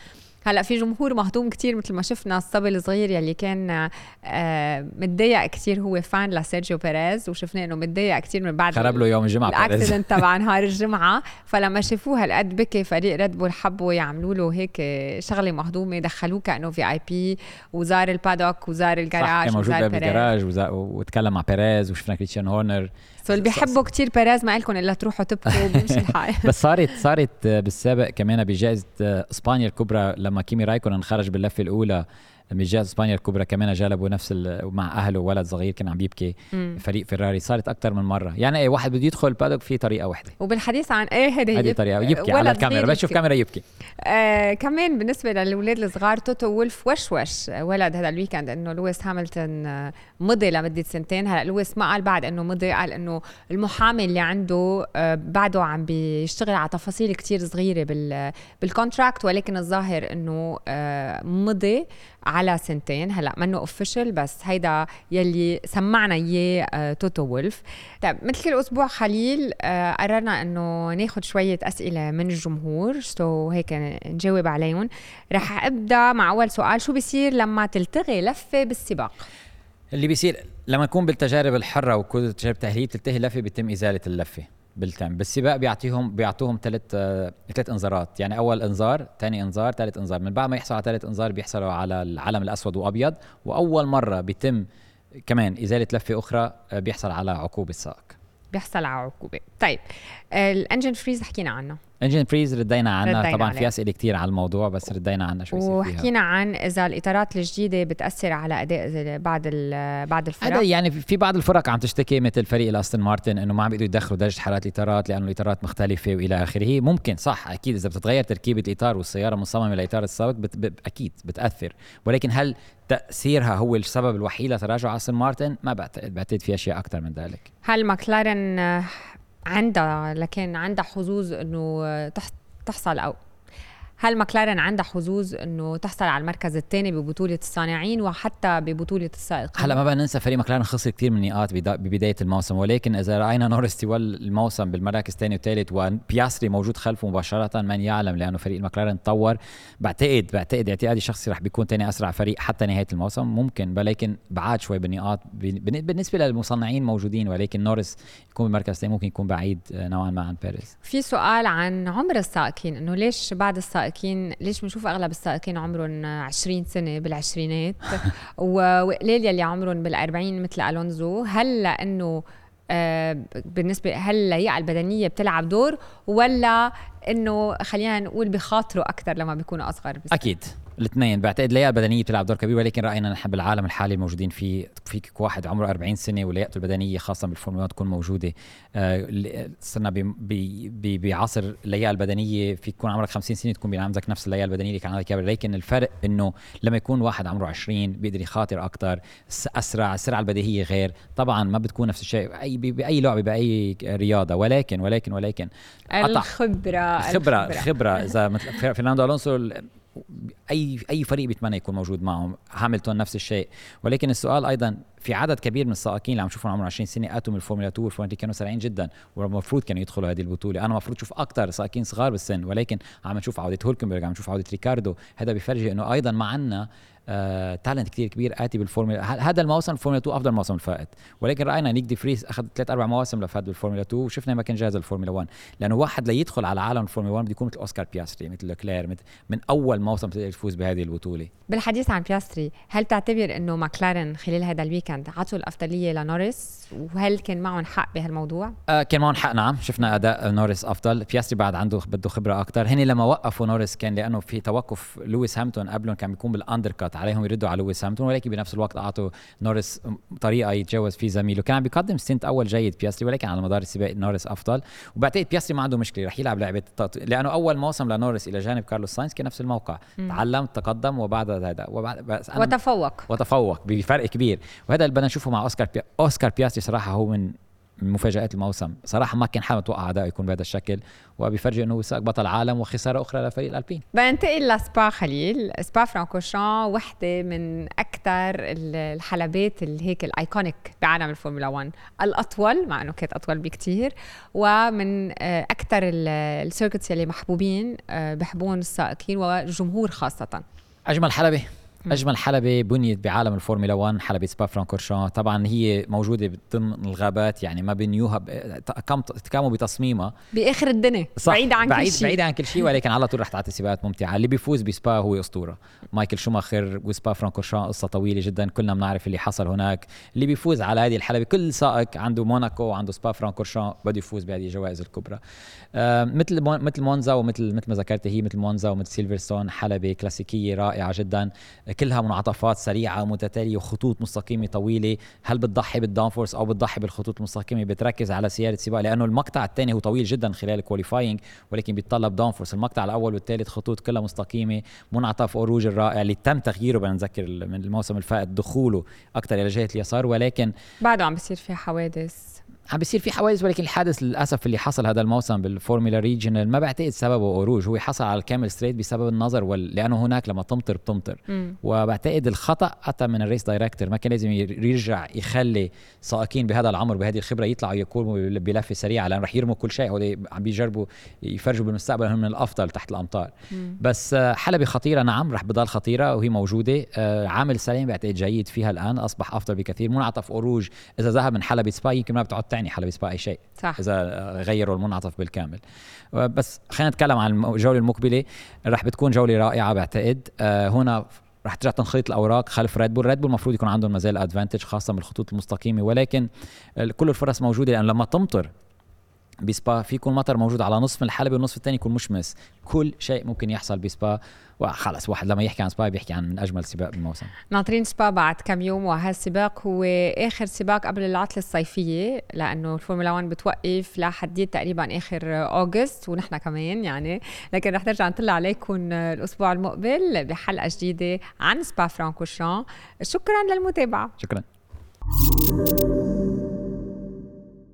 A: هلا في جمهور مهضوم كتير مثل ما شفنا الصبي الصغير يلي كان آه، متضايق كتير هو fan لسيرجيو بيريز وشفناه إنه متضايق كتير من بعد
B: خرب له يوم الجمعة. ال
A: accident تبع نهار الجمعة. فلما شافوه هالقد بكي فريق ريد بول حبوا يعملوا له هيك شغلة مهضومة دخلوه كأنه VIP وزار ال paddock وزار
B: صح
A: الجراج
B: موجود
A: وزار
B: بالجراج وزا- وتكلم مع بيريز وشفنا كريستيان هورنر.
A: so اللي بيحبوا كتير بيريز ما لكم إلا تروحوا تبكوا بيمشي الحال.
B: بس صارت صارت بالسابق كمان بجائزة إسبانيا الكبرى لما كيمي رايكونن خرج باللفة الأولى من جائزه إسبانيا الكبرى كمان جلبوا نفس مع أهله ولد صغير كان عم يبكي
A: مم.
B: فريق فيراري صارت أكثر من مرة. يعني إيه واحد بده يدخل ال paddock في طريقة واحدة.
A: وبالحديث عن إيه
B: هذه
A: هي
B: طريقة يبكي على الكاميرا.
A: صغير
B: بس شوف
A: يبكي.
B: كاميرا يبكي.
A: آه كمان بالنسبة للاولاد الصغار توتو وولف وشوش ولد هذا ال weekend إنه لويس هاملتون آه، مضي لمدة سنتين. هلأ لويس ما قال بعد إنه مضي قال إنه المحامي اللي عنده آه بعده عم بيشتغل على تفاصيل كتير صغيرة بال بال contract ولكن الظاهر إنه آه مضي. على سنتين. هلا منه official بس هيدا يلي سمعنا إياه آه توتو وولف. طيب مثل كل أسبوع خليل آه قررنا إنه ناخذ شوية أسئلة من الجمهور. سو هيك نجاوب عليهم. رح أبدأ مع أول سؤال. شو بيصير لما تلتغي لفة بالسباق؟
B: اللي بيصير لما نكون بالتجارب الحرة وكل التجارب التاهيليه بتنتهي لفة بيتم إزالة اللفة. بالتم. بالسباق بيعطيهم بيعطوهم ثلاث ثلاث انذارات. يعني أول انذار ثاني انذار ثالث انذار. من بعد ما يحصل على ثالث انذار بيحصلوا على العلم الأسود وأبيض. وأول مرة بيتم كمان إزالة لفة أخرى آه، بيحصل على عقوبة السائق
A: بيحصل على عقوبة. طيب آه ال engine freeze حكينا عنه.
B: engine freeze ردينا عنها.
A: ردينا
B: طبعا. في أسئلة كثير على الموضوع بس ردينا عنها شو بيصير فيها.
A: وحكينا عن إذا الإطارات الجديدة بتأثر على أداء بعض بعض
B: هذا
A: الفرق
B: يعني في بعض الفرق عم تشتكي مثل فريق الأستون مارتن إنه ما عم بيقدروا يدخلوا درجة حرارة الإطارات لأنه الإطارات مختلفة وإلى آخره. ممكن صح أكيد إذا بتتغير تركيبة الإطار والسيارة مصممة لإطار السوفت بت ب... أكيد بتأثر. ولكن هل تأثيرها هو السبب الوحيد لتراجع أستون مارتن؟ ما بعتقد بعتقد في أشياء أكثر من ذلك.
A: هل ماكلارن عندها لكن عندها حظوظ إنه تح- تحصل أو. هل ماكلارن عندها حظوظ إنه تحصل على المركز الثاني ببطولة الصانعين وحتى ببطولة السائقين
B: هلا ما بدنا ننسى فريق مكلارن خسر كثير من نقاط بدا- ببداية الموسم ولكن إذا رأينا نورس طوال الموسم بالمراكز الثاني وثالث وبياستري موجود خلفه مباشرة من يعلم لأنه فريق مكلارن تطور. بعتقد بعتقد اعتقادي الشخصي رح بيكون ثاني أسرع فريق حتى نهاية الموسم ممكن ولكن بعاد شوي بالنقاط. بالنسبة للمصنعين موجودين ولكن نورس يكون بالمركز الثاني ممكن يكون بعيد آه، نوعا ما عن بيريز
A: في سؤال عن عمر السائقين إنه ليش بعد السائقين ليش بنشوف أغلب السائقين عمرهم 20 سنة بالعشرينات؟ وقليل يلي عمرهم بال40 مثل ألونزو. هل لأنه آه، بالنسبة هل اللياقه البدنية بتلعب دور ولا إنه خلينا نقول بخاطروا أكثر لما بيكونوا أصغر؟ بالسن؟
B: أكيد. الاثنين. بعتقد اللياقه البدنية بتلعب دور كبير ولكن رأينا نحن بالعالم الحالي الموجودين فيه فيك واحد عمره 40 سنة ولياقته البدنية خاصة بالفورمولا 1 تكون موجودة. آه، صرنا بعصر اللياقة البدنية فيك يكون عمرك 50 سنة تكون عندك نفس اللياقة البدنية اللي كان عندك إياها. لكن الفرق إنه لما يكون واحد عمره 20 بيقدر يخاطر أكثر أسرع السرعة البديهية غير. طبعا ما بتكون نفس الشيء اي بأي لعبة بأي رياضة. ولكن ولكن ولكن قطع.
A: الخبره
B: خبره خبره إذا مثل فر- فرناندو ألونسو ال- اي أي فريق بيتمنى يكون موجود معهم. هاملتون نفس الشيء. ولكن السؤال أيضا في عدد كبير من السائقين اللي عم نشوفهم عمرهم 20 سنة أتوا من الفورمولا 2 والفورمولا 2 كانوا سريعين جدا والمفروض كانوا يدخلوا هذه البطولة. أنا المفروض أشوف أكثر سائقين صغار بالسن ولكن عم نشوف عودة هولكنبرغ عم نشوف عودة ريكاردو. هذا بيفرجي إنه أيضا ما عندنا آه، talent كتير كبير آتي بالفورمولا هذا الموسم الفورمولا 2 أفضل موسم الفائت ولكن رأينا نيك دي فريز أخذ ثلاث أربع مواسم لفات بالفورمولا 2 وشفنا ما كان جاهز للفورمولا 1 لأنه واحد ليدخل على عالم الفورمولا 1 بده يكون مثل أوسكار بياستري مثل لوكلير مثل من أول موسم تقدر تفوز بهذه البطولة.
A: بالحديث عن بياستري هل تعتبر إنه ماكلارن خلال هذا الويكند عطوا الأفضلية لنوريس؟ وهل كان معهم حق بهالموضوع؟
B: آه كان معهم حق نعم. شفنا أداء نورس أفضل. بياستري بعد عنده بده خبرة أكثر هن لما وقفوا نورس كان لأنه في توقف لويس هاملتون قبلهم كان بيكون بال undercut عليهم يردوا على لويس هاملتون ولكن بنفس الوقت أعطوا نورس طريقة يتجاوز فيه زميله. كان عم بيقدم stint أول جيد بياستري ولكن على مدار السباق نورس أفضل. وبعتقد بياستري ما عنده مشكلة رح يلعب لعبة التط... لأنه أول موسم لنورس إلى جانب كارلوس ساينز كان نفس الموقع. تعلم تقدم وبعد هذا وبعد بس أنا
A: وتفوق.
B: وتفوق بفرق كبير. وهذا اللي بدنا نشوفه مع أوسكار بي... أوسكار بياستري صراحة هو من من مفاجآت الموسم. صراحة ما كان حابب أتوقع أداء يكون بهذا الشكل وبيفرجي أنه ساق بطل عالم وخسارة أخرى لفريق الألبين.
A: بنتقل لسبا خليل. سبا فرانكوشان وحدة من أكثر الحلبات اللي هيك الأيكونيك بعالم الفورمولا 1 الأطول مع أنه كانت أطول بكتير ومن آه، أكثر ال circuits اللي محبوبين آه، بحبون السائقين والجمهور خاصة.
B: أجمل حلبة. أجمل حلبة بنيت بعالم الفورمولا 1 حلبة سبا فرانكورشان. طبعا هي موجودة ضمن الغابات يعني ما بنيوها ب... كم تكاموا بتصميمها.
A: بآخر الدنيا
B: صح
A: بعيد عن
B: بعيد
A: كل شيء.
B: بعيد عن كل شيء ولكن على طول رح تعطي سباقات ممتعة. اللي بيفوز بسبا هو أسطورة. مايكل شوماخر وسبا فرانكورشان قصة طويلة جدا كلنا بنعرف اللي حصل هناك. اللي بيفوز على هذه الحلبة كل سائق عنده موناكو وعنده سبا فرانكورشان بده يفوز بهذه الجوائز الكبرى. آه مثل مثل مونزا ومثل مثل ما ذكرت هي مثل مونزا ومثل سيلفرستون حلبة كلاسيكية رائعة جدا. كلها منعطفات سريعة متتالية وخطوط مستقيمة طويلة. هل بتضحي بال downforce أو بتضحي بالخطوط المستقيمة؟ بتركز على سيارة سباق لأنه المقطع الثاني هو طويل جدا خلال ال qualifying ولكن بيتطلب downforce المقطع الأول والثالث خطوط كلها مستقيمة منعطف اوروج الرائع اللي تم تغييره بدنا نذكر من الموسم الفائت دخوله أكثر إلى جهه اليسار ولكن
A: بعده عم بيصير فيها حوادث.
B: عم بيصير في حوادث ولكن الحادث للأسف اللي حصل هذا الموسم بالفورمولا regional ما بعتقد سببه اوروج هو حصل على ال Kemmel straight بسبب النظر وال... لأنه هناك لما تمطر بتمطر.
A: مم.
B: وبعتقد الخطأ أتى من ال race director ما كان لازم يرجع يخلي سائقين بهذا العمر بهذه الخبرة يطلعوا يكونوا بلفة سريعة لأن رح يرموا كل شيء. هو عم بيجربوا يفرجوا بالمستقبل هم من الأفضل تحت الأمطار.
A: مم.
B: بس آه، حلبة خطيرة. نعم رح بضل خطيرة وهي موجودة. آه، عامل السلامة بعتقد جيد فيها الآن. أصبح أفضل بكثير. منعطف أوروج إذا ذهب من حلبة سبا يمكن ما بتعود تعني حلبة سبا أي شيء
A: صح.
B: آه، غيروا المنعطف بالكامل. بس خلينا نتكلم عن الجولة المقبلة. رح بتكون جولة رائعة بعتقد. آه، هنا رح ترجع تنخلط الأوراق خلف ريد بول ريد بول المفروض يكون عندهم مازال advantage خاصة بالخطوط المستقيمة ولكن كل الفرص موجودة لأن لما تمطر بسبا في يكون مطر موجود على نصف الحلبة والنصف الثاني يكون مشمس كل شيء ممكن يحصل بسبا. وخلص واحد لما يحكي عن سبا بيحكي عن من أجمل سباق بالموسم.
A: ناطرين سبا بعد كم يوم وهالسباق هو آخر سباق قبل العطلة الصيفية لأنه الفورمولا 1 بتوقف لحديت تقريبا آخر August ونحن كمان يعني. لكن رح نرجع نطلع عليكم الأسبوع المقبل بحلقة جديدة عن سبا فرانكوشان. شكرا للمتابعة.
B: شكرا.